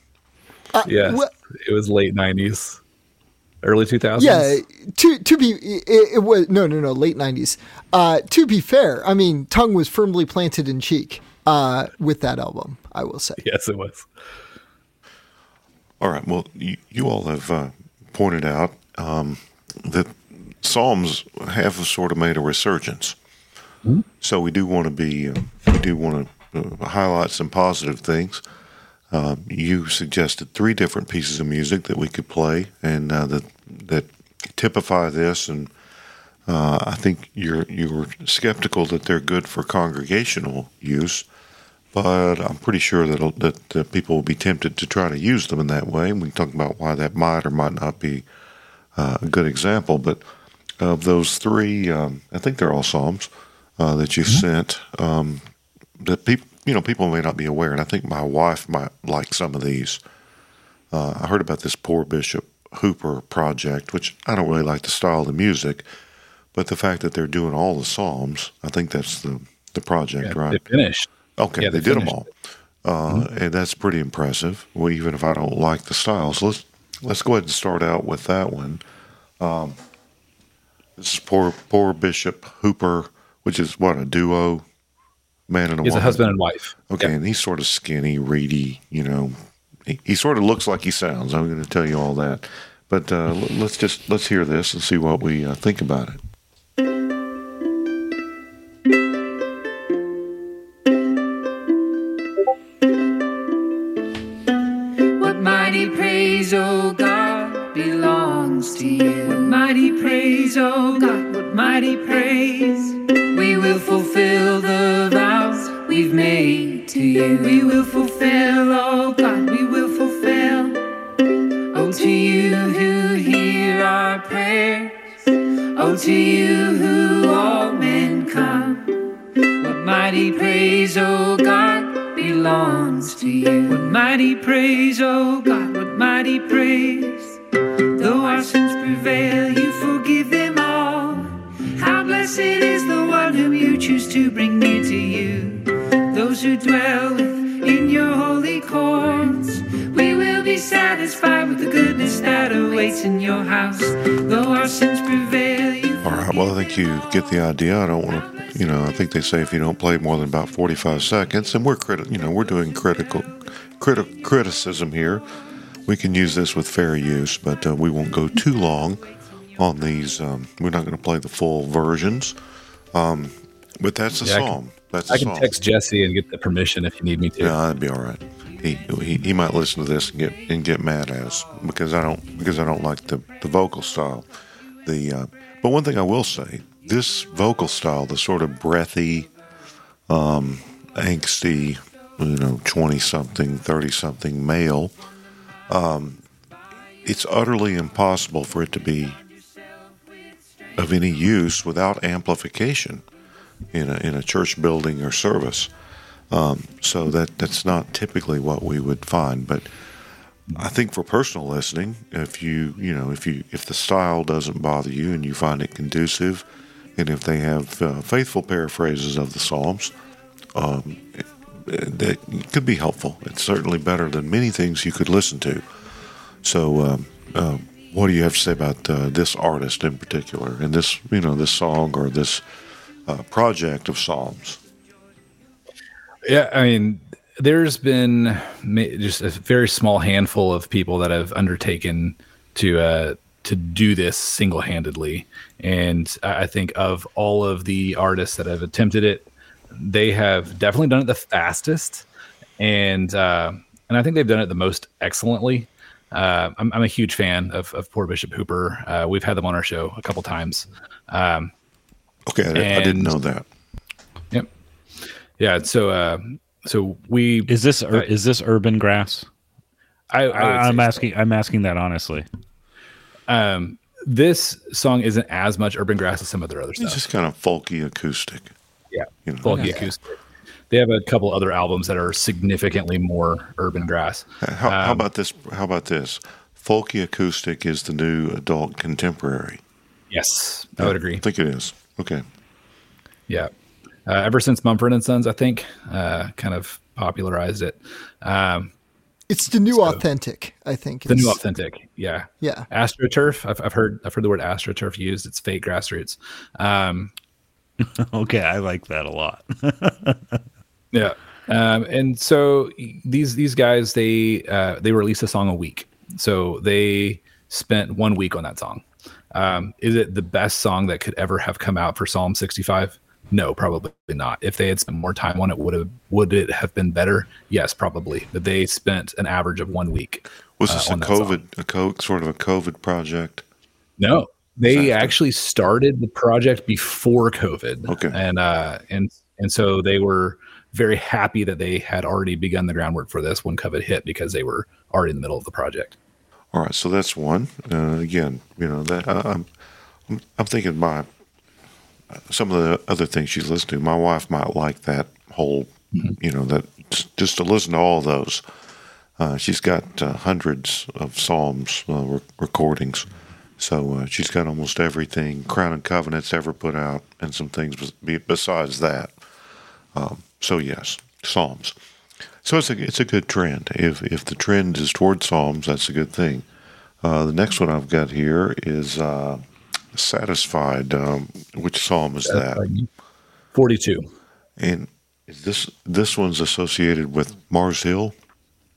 yes, wha- it was late '90s, early 2000s. Yeah, to to be it, it was no no no late nineties. Uh, to be fair, I mean, tongue was firmly planted in cheek uh, with that album. I will say. yes, it was. All right. Well, you, you all have uh, pointed out um, that Psalms have sort of made a resurgence. So we do want to be, uh, we do want to uh, highlight some positive things. Uh, you suggested three different pieces of music that we could play, and uh, that that typify this. And uh, I think you're you were skeptical that they're good for congregational use but I'm pretty sure that that, that people will be tempted to try to use them in that way. And we can talk about why that might or might not be uh, a good example. But of those three, um, I think they're all psalms uh, that you sent. Um, that people, you know, people may not be aware, and I think my wife might like some of these. Uh, I heard about this poor Bishop Hooper project, which I don't really like the style of the music, but the fact that they're doing all the psalms, I think that's the the project, Yeah, right? They finished. Okay, Yeah, they, they did them all, uh, and that's pretty impressive. Well, even if I don't like the style, so let's let's go ahead and start out with that one. Um, this is poor poor Bishop Hooper, which is what a duo, man and a He's a husband and wife. Okay, Yep. and he's sort of skinny, reedy. You know, he, he sort of looks like he sounds. I'm going to tell you all that, but uh, let's just let's hear this and see what we uh, think about it. What mighty praise, oh God, belongs to you. What mighty praise, oh God, what mighty praise. We will fulfill the vows we've made to you. We will fulfill, oh God, we will fulfill. Oh, to you who hear our prayers. Oh, to you who all men come. What mighty praise, oh God, belongs to you. What mighty praise, oh God, what mighty praise. Though our sins prevail, you forgive them all. How blessed is the one whom you choose to bring near to you. Those who dwell in your holy courts. We will be satisfied with the goodness that awaits in your house. Though our sins prevail, All right. Well, I think you get the idea. I don't want to, you know. I think they say if you don't play more than about forty-five seconds, and we're criti- you know, we're doing critical criti- criticism here. We can use this with fair use, but uh, we won't go too long on these. Um, we're not going to play the full versions. Um, but that's the Yeah, I can- psalm. That's I can text Jesse and get the permission if you need me to. Yeah, that'd be all right. He, he he might listen to this and get and get mad at us because I don't because I don't like the, the vocal style. The uh, but one thing I will say, this vocal style, the sort of breathy, um, angsty, you know, twenty something, thirty something male, um, it's utterly impossible for it to be of any use without amplification in a in a church building or service Um, so that that's not typically what we would find, but I think for personal listening, if you you know if you if the style doesn't bother you and you find it conducive, and if they have uh, faithful paraphrases of the Psalms, um, it, that could be helpful. It's certainly better than many things you could listen to. So, um, uh, what do you have to say about uh, this artist in particular, and this you know this song or this uh, project of Psalms? Yeah, I mean, there's been just a very small handful of people that have undertaken to uh, to do this single handedly, and I think of all of the artists that have attempted it, they have definitely done it the fastest, and uh, and I think they've done it the most excellently. Uh, I'm, I'm a huge fan of, of Poor Bishop Hooper. Uh, we've had them on our show a couple times. Um, Okay, I, I didn't know that. Yep. Yeah. So, uh, so we Is this ur- Uh, is this urban grass? I, I would I, am say so. asking. I'm asking that honestly. Um, this song isn't as much urban grass as some of their other It's stuff. It's just kind of folky acoustic. yeah, you know. folky acoustic. They have a couple other albums that are significantly more urban grass. How, how Um, about this? How about this? Folky acoustic is the new adult contemporary. Yes, I would agree. I think it is. Okay. Yeah. Uh, ever since Mumford and Sons, I think, uh, kind of popularized it. Um, It's the new authentic, I think. the new authentic. Yeah. Yeah. AstroTurf. I've, I've heard, I've heard the word AstroTurf used. It's fake grassroots. Um, Okay, I like that a lot. Yeah. Um, and so these these guys they uh, they released a song a week. So they spent one week on that song. Um, is it the best song that could ever have come out for Psalm 65? No, probably not. If they had spent more time on it, would have would it have been better? Yes, probably. But they spent an average of one week. Was uh, this a on song. COVID, a co- sort of a COVID project? No, they actually started the project before COVID. Okay. and uh, and and so they were very happy that they had already begun the groundwork for this when COVID hit because they were already in the middle of the project. All right, so that's one. Uh, again, you know that uh, I'm, I'm, I'm thinking my some of the other things she's listening to. My wife might like that whole, you know, that just- just to listen to all those. Uh, she's got uh, hundreds of psalms uh, re- recordings, so uh, she's got almost everything Crown and Covenant's ever put out, and some things besides that. Um, so yes, psalms. So it's a it's a good trend. If if the trend is toward psalms, that's a good thing. Uh, the next one I've got here is uh, satisfied. Um, which psalm is that? Forty-two. And is this this one's associated with Mars Hill,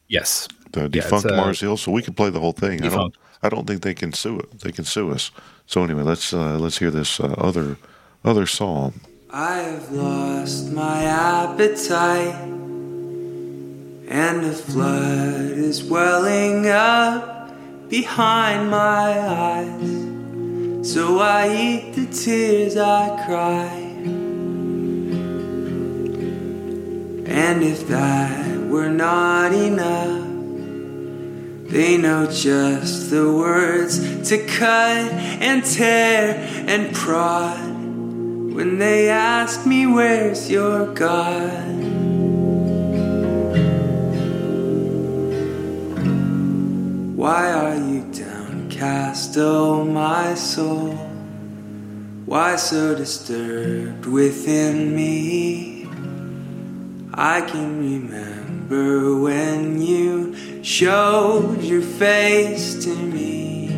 Yes. the Yeah, it's, defunct uh, Mars Hill. So we can play the whole thing. I don't I don't think they can sue it. They can sue us. So anyway, let's uh, let's hear this uh, other other psalm. I have lost my appetite, and a flood is welling up behind my eyes. So I eat the tears I cry. And if that were not enough, they know just the words to cut and tear and prod when they ask me where's your God. Why are you downcast, oh my soul? Why so disturbed within me? I can remember when you showed your face to me.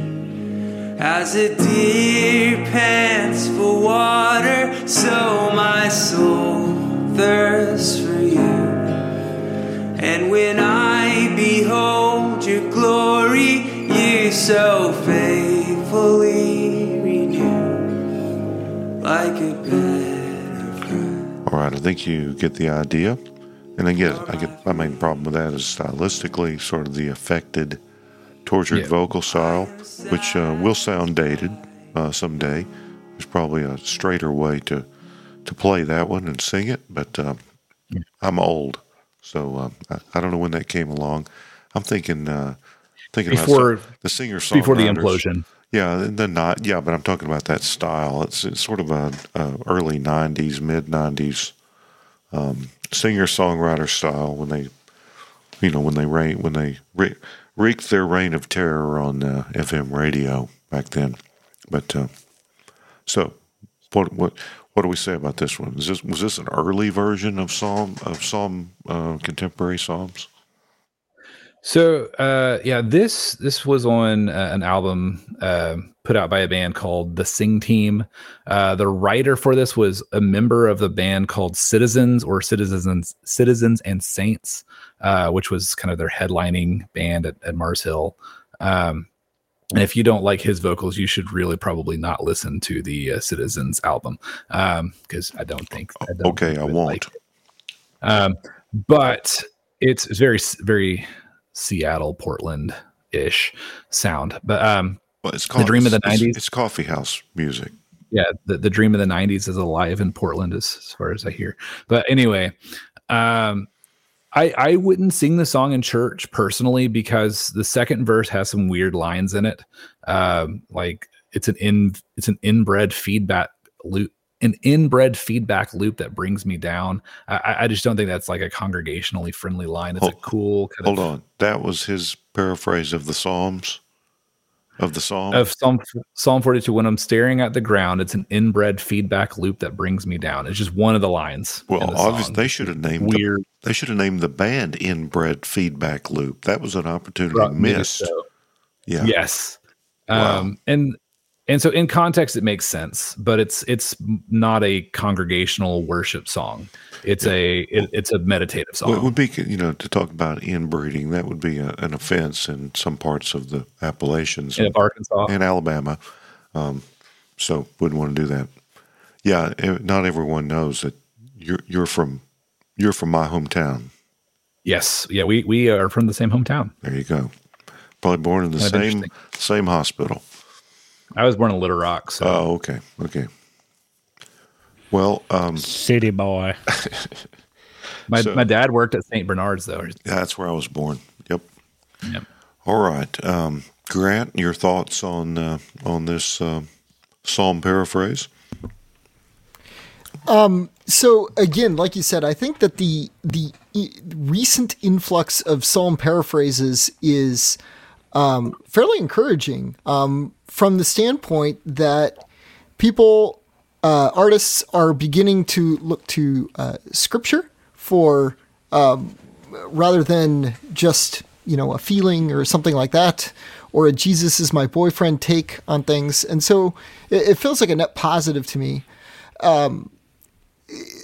As a deer pants for water, so my soul thirsts for you. And when I behold your glory, you so faithfully renew like a bed of. All right, I think you get the idea. And again, I get my main problem with that is stylistically, sort of the affected, tortured Yeah. vocal style, which uh, will sound dated uh, someday. There's probably a straighter way to to play that one and sing it, but um, I'm old, so um, I, I don't know when that came along. I'm thinking, uh, thinking Before- about the singer song Before the implosion. Yeah, then not. Yeah, but I'm talking about that style. It's, it's sort of a, a early '90s, mid '90s um, singer songwriter style when they, you know, when they reign when they re- wreaked their reign of terror on uh, FM radio back then. But uh, so, what what what do we say about this one? Is this was this an early version of psalm of psalm uh, contemporary psalms? So uh, yeah, this this was on uh, an album uh, put out by a band called the Sing Team. Uh, the writer for this was a member of the band called Citizens or Citizens Citizens and Saints, uh, which was kind of their headlining band at, at Mars Hill. Um, and if you don't like his vocals, you should really probably not listen to the uh, Citizens album because I don't think. I don't Okay, think I won't. like. Um, but it's, it's very very Seattle Portland ish sound. But um, Well, it's called the Dream of the it's- 90s? It's coffee house music. yeah, the, the dream of the '90s is alive in Portland, as, as far as I hear. But anyway, um, I I wouldn't sing the song in church personally because the second verse has some weird lines in it. Um, like it's an in it's an inbred feedback loop. An inbred feedback loop that brings me down. I- I, just don't think that's like a congregationally friendly line. It's a cool kind Hold of on, that was his paraphrase of the Psalms, of the Psalm. of Psalm Psalm 42 when I'm staring at the ground, it's an inbred feedback loop that brings me down. It's just one of the lines. well, the obviously they should have named the, weird they should have named the band Inbred Feedback Loop. That was an opportunity missed. so- Yeah, Yes. Wow. Um and and so in context it makes sense, but it's it's not a congregational worship song. It's a it, it's a meditative song. Well, it would be, you know, to talk about inbreeding, that would be a, an offense in some parts of the Appalachians in Arkansas. and Alabama. Um, so wouldn't want to do that. Yeah, eh, not everyone knows that you're you're from you're from my hometown. yes. Yeah, we we are from the same hometown. There you go. Probably born in the same same hospital. I was born in Little Rock, so Oh, okay, okay. Well, um, City boy. my, so- my dad worked at St. Bernard's though. Yeah, that's where I was born. Yep. Yep. All right, um, Grant, your thoughts on uh, on this uh, psalm paraphrase? Um, so again, like you said, I think that the the i- recent influx of psalm paraphrases is um, fairly encouraging um, from the standpoint that people, uh, artists, are beginning to look to uh, scripture for um, rather than just you know a feeling or something like that or a jesus is my boyfriend take on things. And so it, it feels like a net positive to me.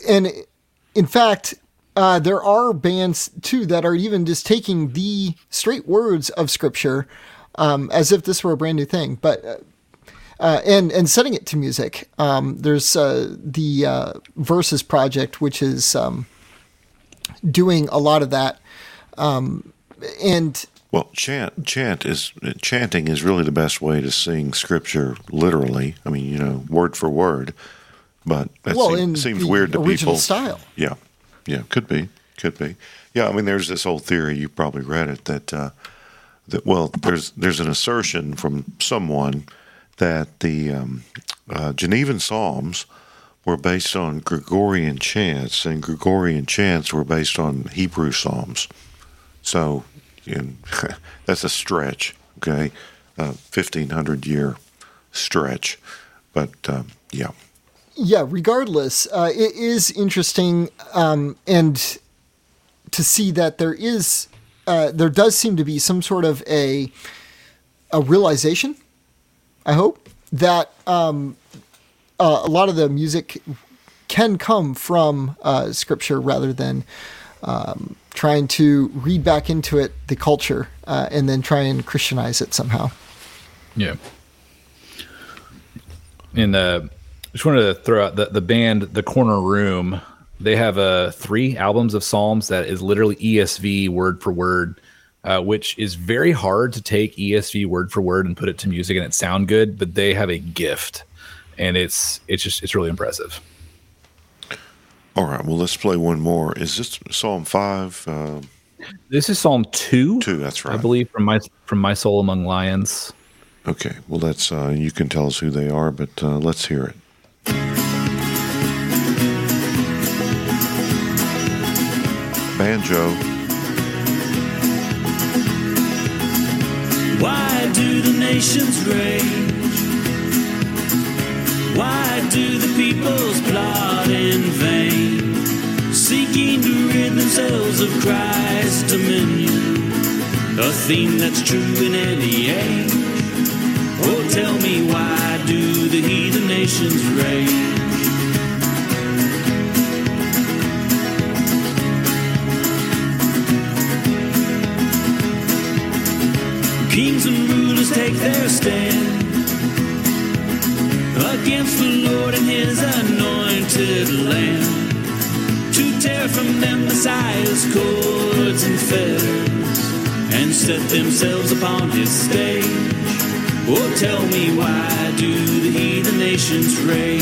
And in fact, uh, there are bands too that are even just taking the straight words of scripture um, as if this were a brand new thing, but uh, uh, and and setting it to music. Um, there's uh, the uh, Verses project, which is um, doing a lot of that, um, and Well, chant chant is chanting is really the best way to sing scripture literally. I mean, you know, word for word. But that well, seem- seems weird to original people. style. Yeah, yeah, could be, could be. Yeah, I mean, there's this whole theory. You probably read it that uh, that well, there's there's an assertion from someone that the um, uh, Genevan Psalms were based on Gregorian chants, and Gregorian chants were based on Hebrew Psalms. So, that's a stretch, okay, uh, fifteen hundred year stretch, but um, yeah. Yeah, regardless, uh, it is interesting um, and to see that there is uh, there does seem to be some sort of a a realization. I hope that um, uh, a lot of the music can come from uh, scripture rather than um, trying to read back into it the culture uh, and then try and Christianize it somehow. Yeah. And uh, just wanted to throw out the, the band, The Corner Room. They have uh, three albums of Psalms that is literally ESV word for word, uh, which is very hard to take ESV word for word and put it to music and it sound good. But they have a gift, and it's it's just it's really impressive. All right. Well, let's play one more. Is this Psalm five? Uh, This is Psalm two, two. That's right. I believe, from my from my soul among lions. Okay. Well, that's uh, you can tell us who they are, but uh, let's hear it. Banjo. Why do the nations rage? Why do the peoples plot in vain, seeking to rid themselves of Christ's dominion? A theme that's true in any age. Oh, tell me why do the heathen nations rage? Kings and rulers take their stand against the Lord and his anointed land to tear from them Messiah's cords and fetters and set themselves upon his stage. Oh, tell me why do the heathen nations rage?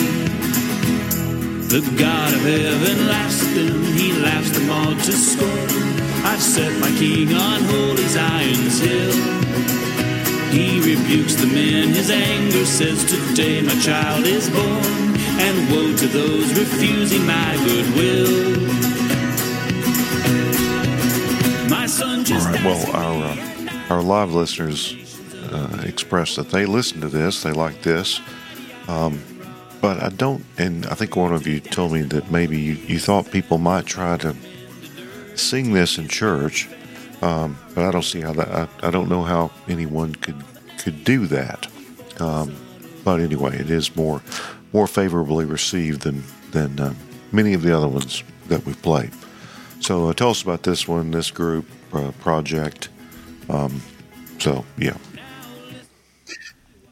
The God of heaven laughs at them, he laughs them all to scorn. I've set my king on holy Zion's hill. He rebukes the men, his anger says, Today my child is born, and woe to those refusing my goodwill. My son just right. Well, our uh, our live listeners uh, expressed that they listen to this, they like this, um, but I don't. And I think one of you told me that maybe you, you thought people might try to sing this in church, um, but I don't see how that. I, I don't know how anyone could could do that. Um, but anyway, it is more more favorably received than than uh, many of the other ones that we've played. So uh, tell us about this one, this group uh, project. Um, so yeah,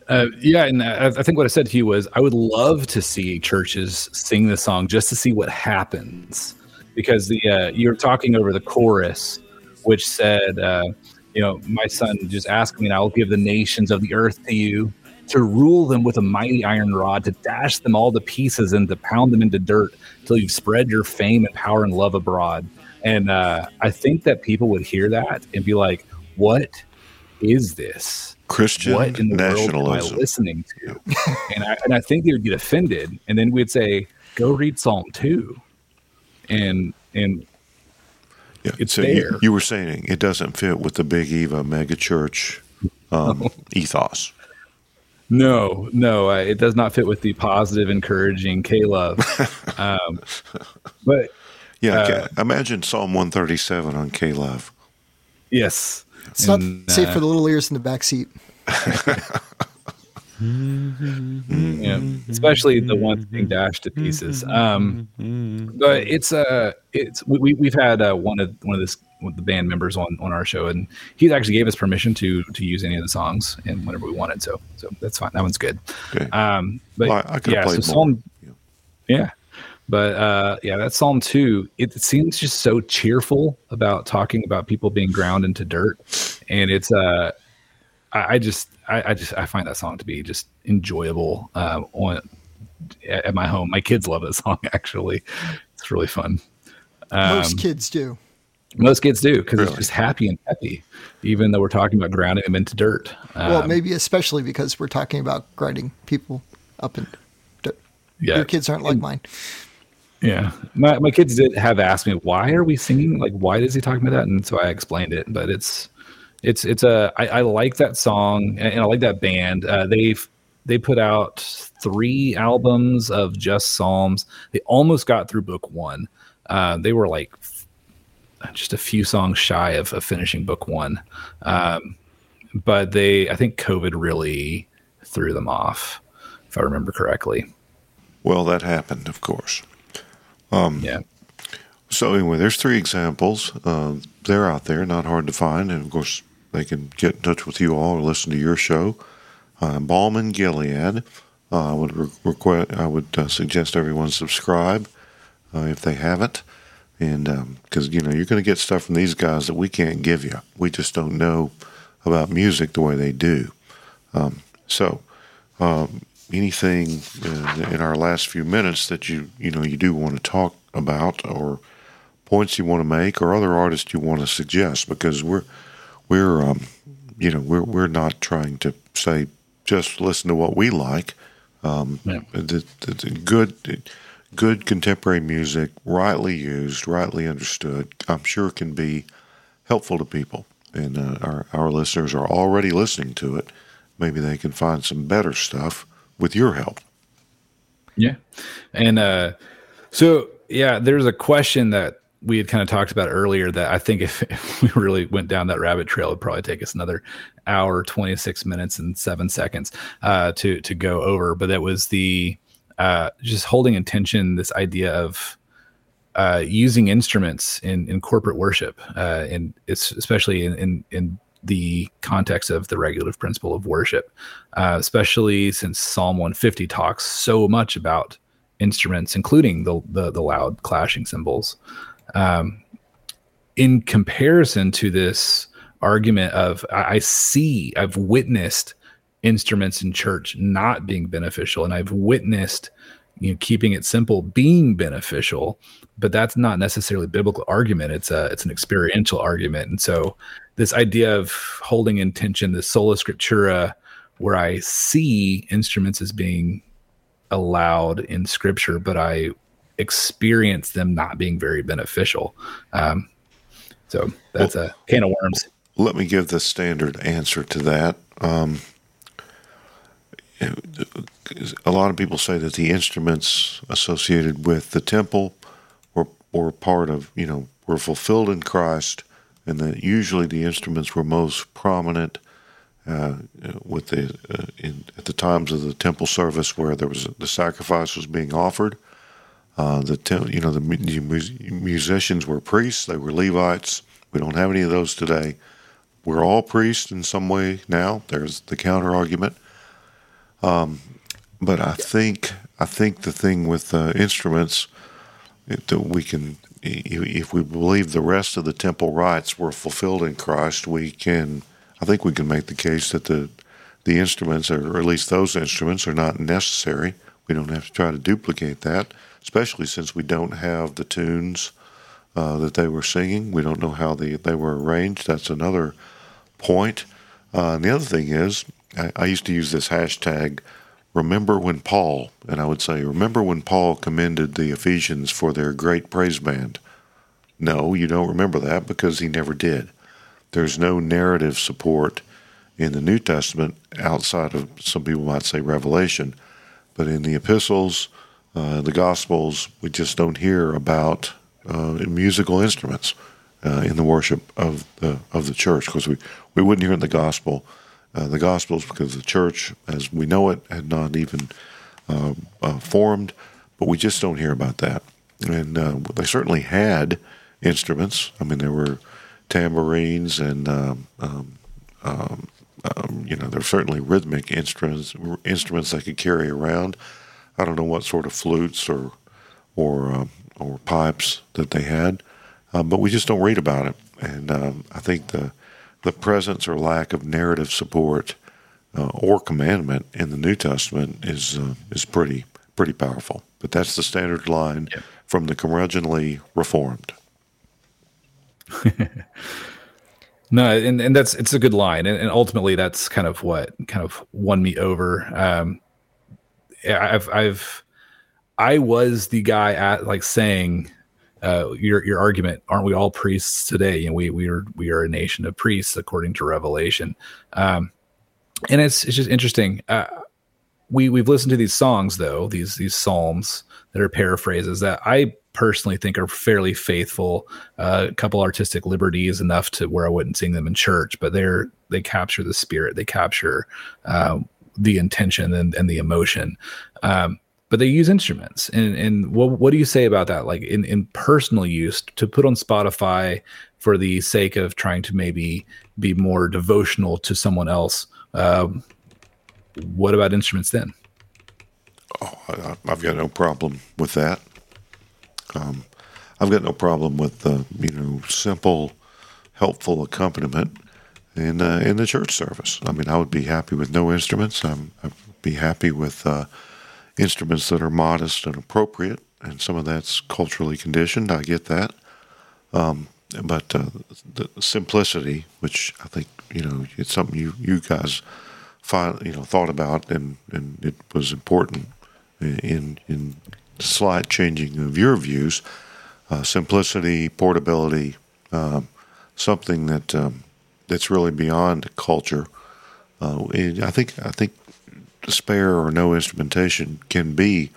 Uh, yeah, and I, I think what I said to you was I would love to see churches sing the song just to see what happens, because the uh, you're talking over the chorus, which said, uh, you know, my son just ask me, and I will give the nations of the earth to you to rule them with a mighty iron rod, to dash them all to pieces and to pound them into dirt till you've spread your fame and power and love abroad. And uh, I think that people would hear that and be like, "What is this?" Christian what in the world am I nationalism. listening to? and I and I think they would get offended, and then we'd say, "Go read Psalm two, and and Yeah. it's so you, there. you were saying it doesn't fit with the Big Eva megachurch um, ethos. no, no, uh, it does not fit with the positive, encouraging K love. um, but Yeah, Uh, imagine Psalm 137 on K Love. yes, It's not And, safe uh, for the little ears in the back seat. yeah, especially the ones being dashed to pieces. Um, but it's uh, it's we, we we've had uh, one of one of this one of the band members on on our show, and he actually gave us permission to to use any of the songs and whenever we wanted. So so that's fine. That one's good. Okay. Um, but Well, I- I could've yeah, so played more. Psalm, Yeah. yeah. But uh, yeah, that Psalm two, it seems just so cheerful about talking about people being ground into dirt, and it's uh, I, I just I, I just I find that song to be just enjoyable uh, on at at my home. My kids love that song actually. It's really fun. Um, Most kids do. most kids do because Really? it's just happy and peppy, even though we're talking about grounding them into dirt. well, Um, maybe especially because we're talking about grinding people up in dirt. yeah, Your kids aren't like mine. Yeah, my my kids did have asked me why are we singing? Like, why is he talking about that? And so I explained it. But it's it's it's a I, I like that song and, and I like that band. Uh, they've they put out three albums of just psalms. They almost got through book one. Uh, they were like just a few songs shy of, of finishing book one. Um, but they I think COVID really threw them off, if I remember correctly. Well, that happened, of course. Yeah. So anyway, there's three examples. Uh, they're out there, not hard to find, and of course they can get in touch with you all or listen to your show. Uh, Balm and Gilead. Uh, I would re- request. I would uh, suggest everyone subscribe uh, if they haven't, and because you know you're going to get stuff from these guys that we can't give you. We just don't know about music the way they do. Um, so um, anything in our last few minutes that you you know you do want to talk about or points you want to make or other artists you want to suggest because we're we're um, you know we're we're not trying to say just listen to what we like um, Yeah. the, the, the good good contemporary music, rightly used, rightly understood, I'm sure can be helpful to people. And uh, our, our listeners are already listening to it. Maybe they can find some better stuff with your help. Yeah. And uh, so, yeah, there's a question that we had kind of talked about earlier that I think if, if, we really went down that rabbit trail, it'd probably take us another hour, 26 minutes and seven seconds uh, to, to go over. But that was the uh, just holding intention, this idea of uh, using instruments in, in corporate worship, uh, and it's especially in, in, in the context of the regulative principle of worship, uh, especially since Psalm 150 talks so much about instruments, including the the, the loud clashing cymbals. Um, in comparison to this argument of I, I see, I've witnessed instruments in church not being beneficial, and I've witnessed you know keeping it simple being beneficial but that's not necessarily a biblical argument. It's a it's an experiential argument. And so this idea of holding intention the sola scriptura where i see instruments as being allowed in scripture but i experience them not being very beneficial. Um, so that's well, a can of worms. let me give the standard answer to that. Um, a lot of people say that the instruments associated with the temple were part of, you know, were fulfilled in Christ, and that usually the instruments were most prominent uh, with the uh, in, at the times of the temple service where there was the sacrifice was being offered. Uh, the te- you know the, the musicians were priests; they were Levites. We don't have any of those today. We're all priests in some way now. There's the counter argument. Um, but I think I think the thing with uh, instruments that we can, if we believe the rest of the temple rites were fulfilled in Christ, we can. I think we can make the case that the the instruments, or at least those instruments, are not necessary. We don't have to try to duplicate that, especially since we don't have the tunes uh, that they were singing. We don't know how they, they were arranged. That's another point. Uh, and the other thing is, I, I used to use this hashtag remember when Paul, and I would say, remember when Paul commended the Ephesians for their great praise band? No, you don't remember that because he never did. There's no narrative support in the New Testament outside of some people might say Revelation, but in the epistles, uh, the Gospels, we just don't hear about uh, musical instruments uh, in the worship of the of the church because we, we wouldn't hear in the Gospel uh, the Gospels because the church, as we know it, had not even uh, uh, formed, but we just don't hear about that. And uh, they certainly had instruments. I mean, there were tambourines and um, um, um, um you know, there were certainly rhythmic instruments instruments they could carry around. I don't know what sort of flutes or or um, or pipes that they had, uh, but we just don't read about it. And um, I think the the presence or lack of narrative support uh, or commandment in the New Testament is uh, is pretty pretty powerful. But that's the standard line yep. from the curmudgeonly Reformed. no, and, and that's it's a good line, and, and, ultimately that's kind of what kind of won me over. Um, I've I've I was the guy at like saying uh, your your argument, aren't we all priests today? You know, we we are we are a nation of priests according to Revelation, um, and it's it's just interesting. Uh, we we've listened to these songs though, these these psalms that are paraphrases that I personally think are fairly faithful. Uh, a couple artistic liberties enough to where I wouldn't sing them in church, but they're they capture the spirit, they capture uh, the intention and, and the emotion. Um, but they use instruments. And and what what do you say about that? Like in in personal use to put on Spotify for the sake of trying to maybe be more devotional to someone else. Um, what about instruments then? Oh, I, have got no problem with that. Um, I've got no problem with the you know simple, helpful accompaniment in uh, in the church service. I mean, I would be happy with no instruments. I'm, I'd be happy with uh, instruments that are modest and appropriate, and some of that's culturally conditioned. I get that. Um, but uh, the simplicity, which I think you know, it's something you you guys find you know thought about, and and it was important in in slight changing of your views. Uh, simplicity, portability, um, something that um, that's really beyond culture. Uh, I think I think spare or no instrumentation can be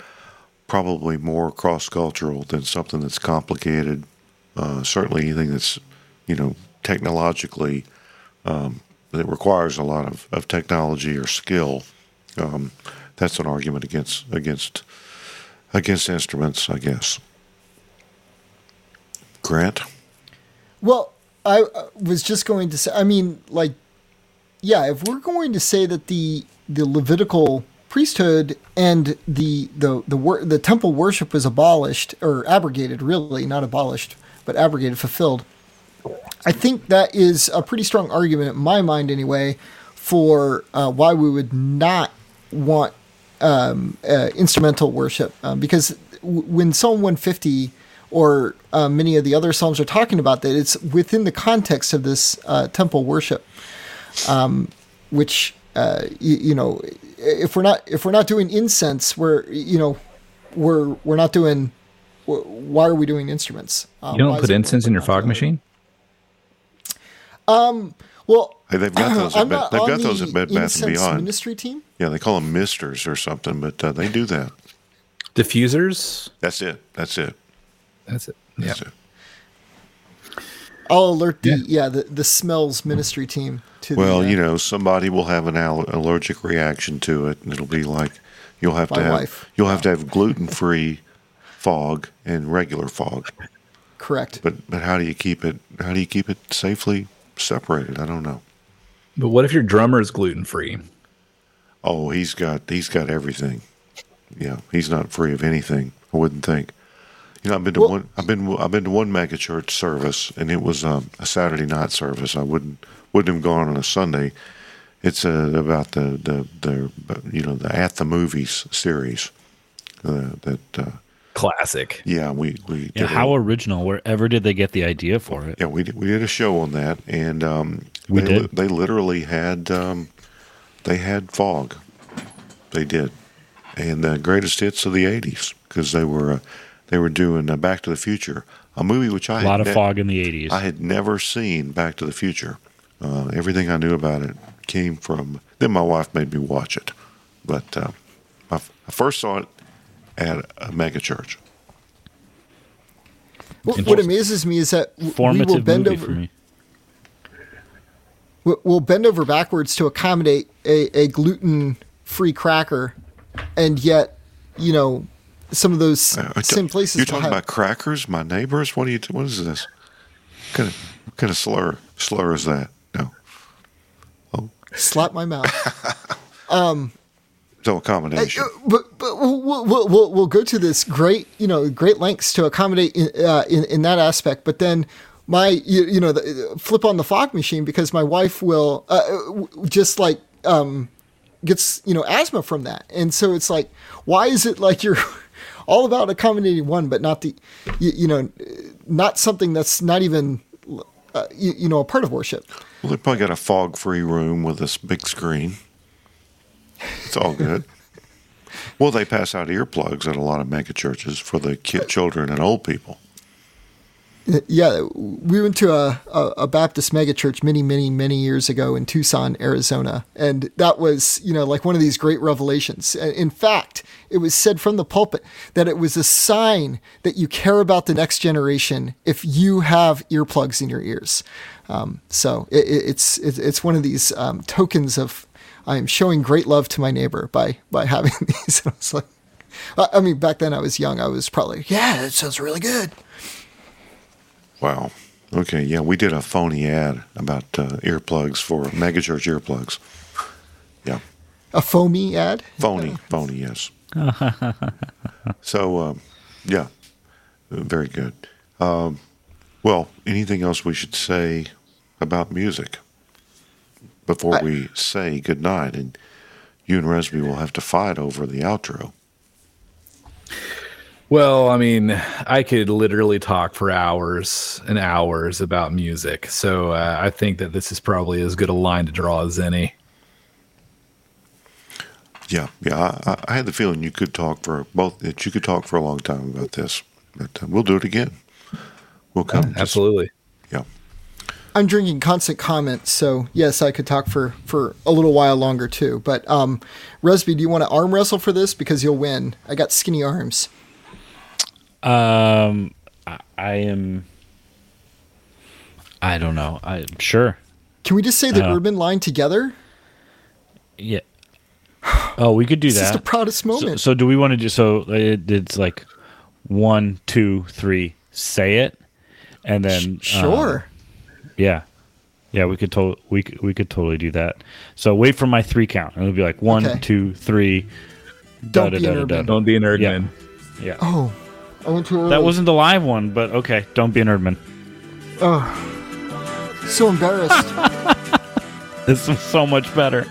probably more cross cultural than something that's complicated. Uh, certainly, anything that's you know technologically um, that requires a lot of, of technology or skill. Um, that's an argument against against against instruments, I guess. Grant. Well, I was just going to say. I mean, like, yeah, if we're going to say that the the Levitical priesthood and the the the wor- the temple worship was abolished or abrogated, really not abolished, but abrogated, fulfilled. I think that is a pretty strong argument, in my mind, anyway, for uh, why we would not want um, uh, instrumental worship, um, because w- when Psalm 150 or uh, many of the other psalms are talking about that, it's within the context of this uh, temple worship, um, which uh, you, you know, if we're not if we're not doing incense, we're you know, we're we're not doing. wh- Why are we doing instruments? Um, You don't put incense in your fog machine? Um. Well, Hey, they've got those. At I'm Bed, they've on got those at Bed Bath and incense Beyond. ministry team. Yeah, they call them misters or something, but uh, they do that. Diffusers? That's it. That's it. That's it. Yeah. That's it. I'll alert the Yeah. yeah, the, the smells ministry team to Well, the, uh, you know, somebody will have an al- allergic reaction to it, and it'll be like you'll have to have wife. you'll have to have gluten free fog and regular fog. correct. But but how do you keep it? How do you keep it safely separated? I don't know. But what if your drummer is gluten free? Oh, he's got he's got everything. Yeah, he's not free of anything. I wouldn't think. You know, I've been to Well- one. I've been I've been to one mega church service, and it was um, a Saturday night service. I wouldn't wouldn't have gone on a Sunday. It's uh, about the, the the you know the at the movies series. Uh, that uh, Classic. yeah we we Yeah, did a- how original. Wherever did they get the idea for it? yeah we did, we did a show on that, and um, We they, did? li- they literally had um, they had fog. They did, and the greatest hits of the '80s because they were uh, they were doing uh, Back to the Future, a movie which I A lot had of ne- fog in the 80s. I had never seen Back to the Future. Uh, everything I knew about it came from. Then my wife made me watch it, but uh, I, f- I first saw it at a mega church. What, what amazes me is that w- we will bend over for me. we- we'll bend over backwards to accommodate a, a gluten free cracker, and yet you know some of those Uh, same places. You're talking have- about crackers, my neighbors. What are you? What is this? What kind of what kind of slur slur is that? Slap my mouth. no accommodation. Uh, but but we'll, we'll, we'll, we'll go to this great you know great lengths to accommodate in, uh, in in that aspect but then my you, you know the, flip on the fog machine because my wife will uh, just like um gets you know asthma from that and so it's like why is it like you're all about accommodating one but not the you, you know not something that's not even uh, you, you know a part of worship Well, they probably got a fog-free room with this big screen. It's all good. well, they pass out earplugs at a lot of mega churches for the kid, children, and old people. Yeah, we went to a, a, Baptist megachurch many, many, many years ago in Tucson, Arizona, and that was, you know, like one of these great revelations. In fact, it was said from the pulpit that it was a sign that you care about the next generation if you have earplugs in your ears. Um, so it, it- it's it's one of these um, tokens of I am showing great love to my neighbor by by having these. I was like, I mean, back then I was young. I was probably yeah, that sounds really good. Wow. Okay. Yeah, we did a phony ad about uh, earplugs for megachurch earplugs. Yeah. A foamy ad. Phony, phony, yes. so, um, yeah, very good. Um, well, anything else we should say about music before I- we say goodnight? And you and Resby will have to fight over the outro. Well, I mean, I could literally talk for hours and hours about music. So uh, I think that this is probably as good a line to draw as any. Yeah, yeah. I, I had the feeling you could talk for both. That you could talk for a long time about this, but uh, we'll do it again. We'll come. Just- Absolutely. yeah. I'm drinking constant comment, so yes, I could talk for for a little while longer too. But um, Resby, do you want to arm wrestle for this because you'll win? I got skinny arms. Um, I, I am. I don't know. I sure. Can we just say the Uh, Erdman line together? Yeah. Oh, we could do It's that. just the proudest moment. so do we want to do so? It, it's like one, two, three. Say it, and then uh, sure. yeah, yeah. We could totally we could, we could totally do that. So wait for my three count, and it'll be like one, Okay. two, three. Don't be an Erdman. Don't be an Erdman. Yeah. oh, I went too early. That wasn't the live one, but okay. Don't be an Erdman. so embarrassed. This was so much better.